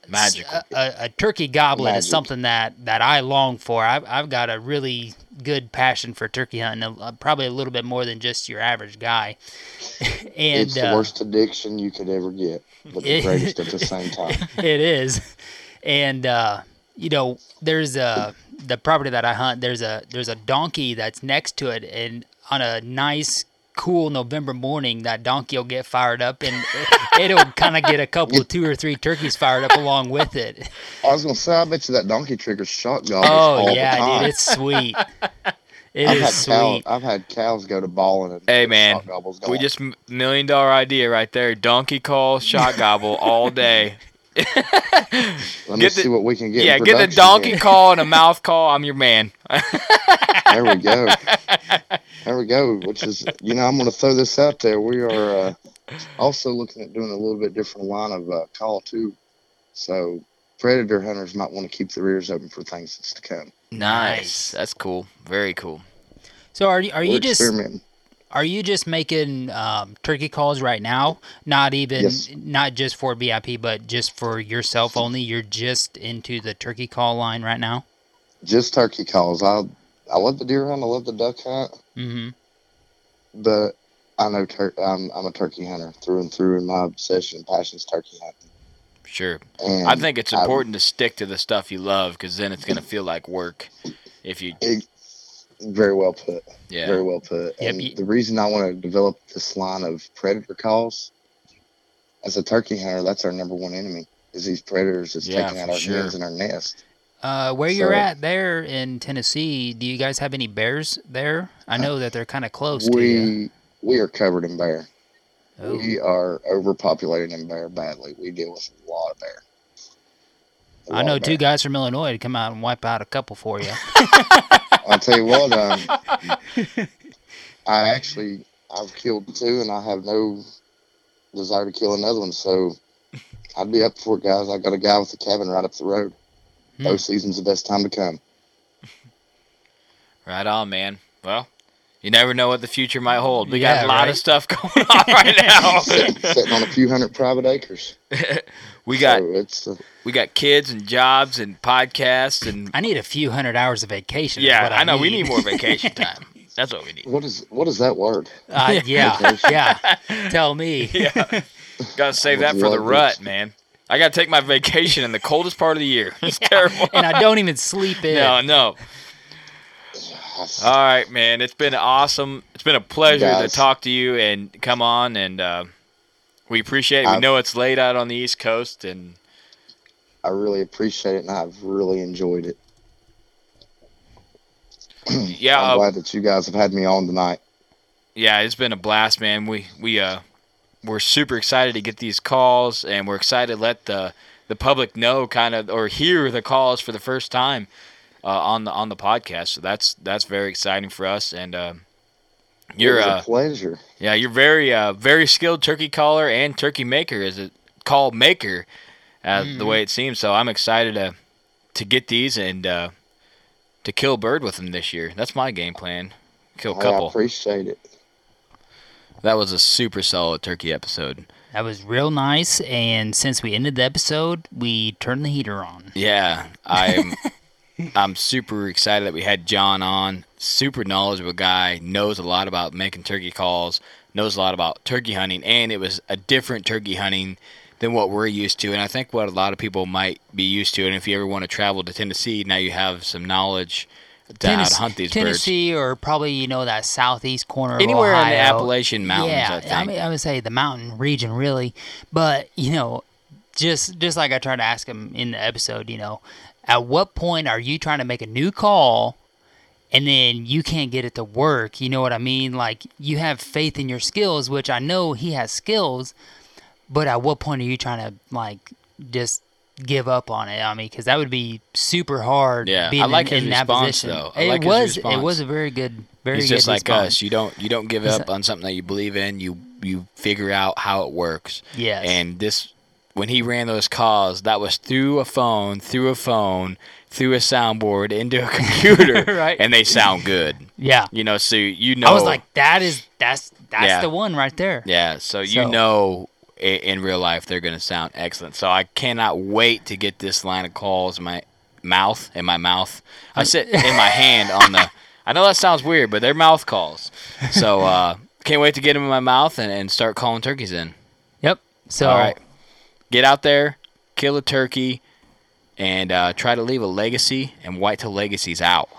Magical. a, a, a turkey goblet is something that that I long for. I've I've got a really good passion for turkey hunting, uh, probably a little bit more than just your average guy. and it's the uh, worst addiction you could ever get, but the It- greatest at the same time. it is and uh you know there's a the property that i hunt there's a there's a donkey that's next to it and on a nice cool november morning that donkey will get fired up and it, will kind of get a couple two or three turkeys fired up along with it I was gonna say, I bet you that donkey triggers shot gobbles oh all the yeah time. dude it's sweet It I've is had cow, sweet I've had cows go to balling and Hey man, shot gobbles we just million dollar idea right there. Donkey call, shot gobble all day. let me the- see what we can get. in yeah, get the donkey here. call and a mouth call. I'm your man. There we go. There we go. Which is, you know, I'm going to throw this out there. We are uh, also looking at doing a little bit different line of uh, call too. So predator hunters might want to keep their ears open for things that's to come. nice. That's cool. Very cool. so are you are you We're just experimenting. Are you just making um, turkey calls right now? Not even, Yes. not just for VIP, but just for yourself only. You're just into the turkey call line right now. Just turkey calls. I I love the deer hunt. I love the duck hunt. Mm-hmm. But I know tur- I'm I'm a turkey hunter through and through, and my obsession, passion is turkey hunting. Sure. And I think it's I- important to stick to the stuff you love because then it's gonna feel like work. If you, It- very well put. yeah, Very well put. Yep, and the reason I want to develop this line of predator calls, as a turkey hunter, that's our number one enemy. Is these predators that's Yeah, taking out our sure. hens and our nest. Uh, where you're at there in Tennessee, do you guys have any bears there? I know that they're kind of close to you. We we are covered in bear. Oh. We are overpopulated in bear badly. We deal with a lot of bear. I know two guys from Illinois to come out and wipe out a couple for you. I'll tell you what. Um, I actually I've killed two, and I have no desire to kill another one. So I'd be up for it, guys. I got a guy with a cabin right up the road. Hmm. Bow season's the best time to come. right on, man. Well, you never know what the future might hold. We Yeah, got a lot right. of stuff going on right now. sitting, sitting on a few hundred private acres. we got So it's uh, we got kids and jobs and podcasts and I need a few hundred hours of vacation. yeah, what I know we need more vacation time. That's what we need. what is what is that word? Uh, yeah, yeah. Tell me. Yeah, gotta save that for the rut, man. I gotta take my vacation in the coldest part of the year. It's terrible. and I don't even sleep in. No, no. All right, man. It's been awesome. It's been a pleasure to talk to you and come on, and uh, we appreciate it. We I've- know it's late out on the East Coast, and I really appreciate it, and I've really enjoyed it. Yeah, I'm uh, glad that you guys have had me on tonight. yeah, it's been a blast, man. We we uh we're super excited to get these calls, and we're excited to let the the public know, kind of, or hear the calls for the first time uh, on the on the podcast. So that's that's very exciting for us, and uh, you're it was uh, a pleasure. yeah, you're very uh very skilled turkey caller and turkey maker. Is it call maker? Uh, The Mm-hmm. way it seems. So I'm excited to to get these and uh, to kill a bird with them this year. That's my game plan. Kill a couple. I appreciate it. That was a super solid turkey episode. That was real nice. And since we ended the episode, we turned the heater on. Yeah, I'm I'm super excited that we had John on. Super knowledgeable guy, knows a lot about making turkey calls, knows a lot about turkey hunting, and it was a different turkey hunting than what we're used to. And I think what a lot of people might be used to. And if you ever want to travel to Tennessee, now you have some knowledge to how to hunt these birds. Tennessee, or probably you know that southeast corner, of Anywhere in the Appalachian Mountains, Yeah, I think. mean, I would say the mountain region, really. But you know, just just like I tried to ask him in the episode, you know, at what point are you trying to make a new call? And then you can't get it to work. You know what I mean? Like you have faith in your skills, which I know he has skills, but at what point are you trying to like just give up on it? I mean, because that would be super hard. Yeah, being I like in, his in that response, position. though. I it like was it was a very good, very He's good just like response. us. You don't you don't give up on something that you believe in. You you figure out how it works. Yeah, And this when he ran those calls, that was through a phone, through a phone, through a soundboard, into a computer, Right. And they sound good. Yeah. You know, so you know. I was like, that is that's that's Yeah. the one right there. Yeah, so you know in real life they're going to sound excellent. So I cannot wait to get this line of calls in my mouth, in my mouth. I sit in my hand on the. I know that sounds weird, but they're mouth calls. So uh, can't wait to get them in my mouth and, and start calling turkeys in. Yep. So All right, get out there, kill a turkey, and uh, try to leave a legacy. And Whitetail Legacy's out.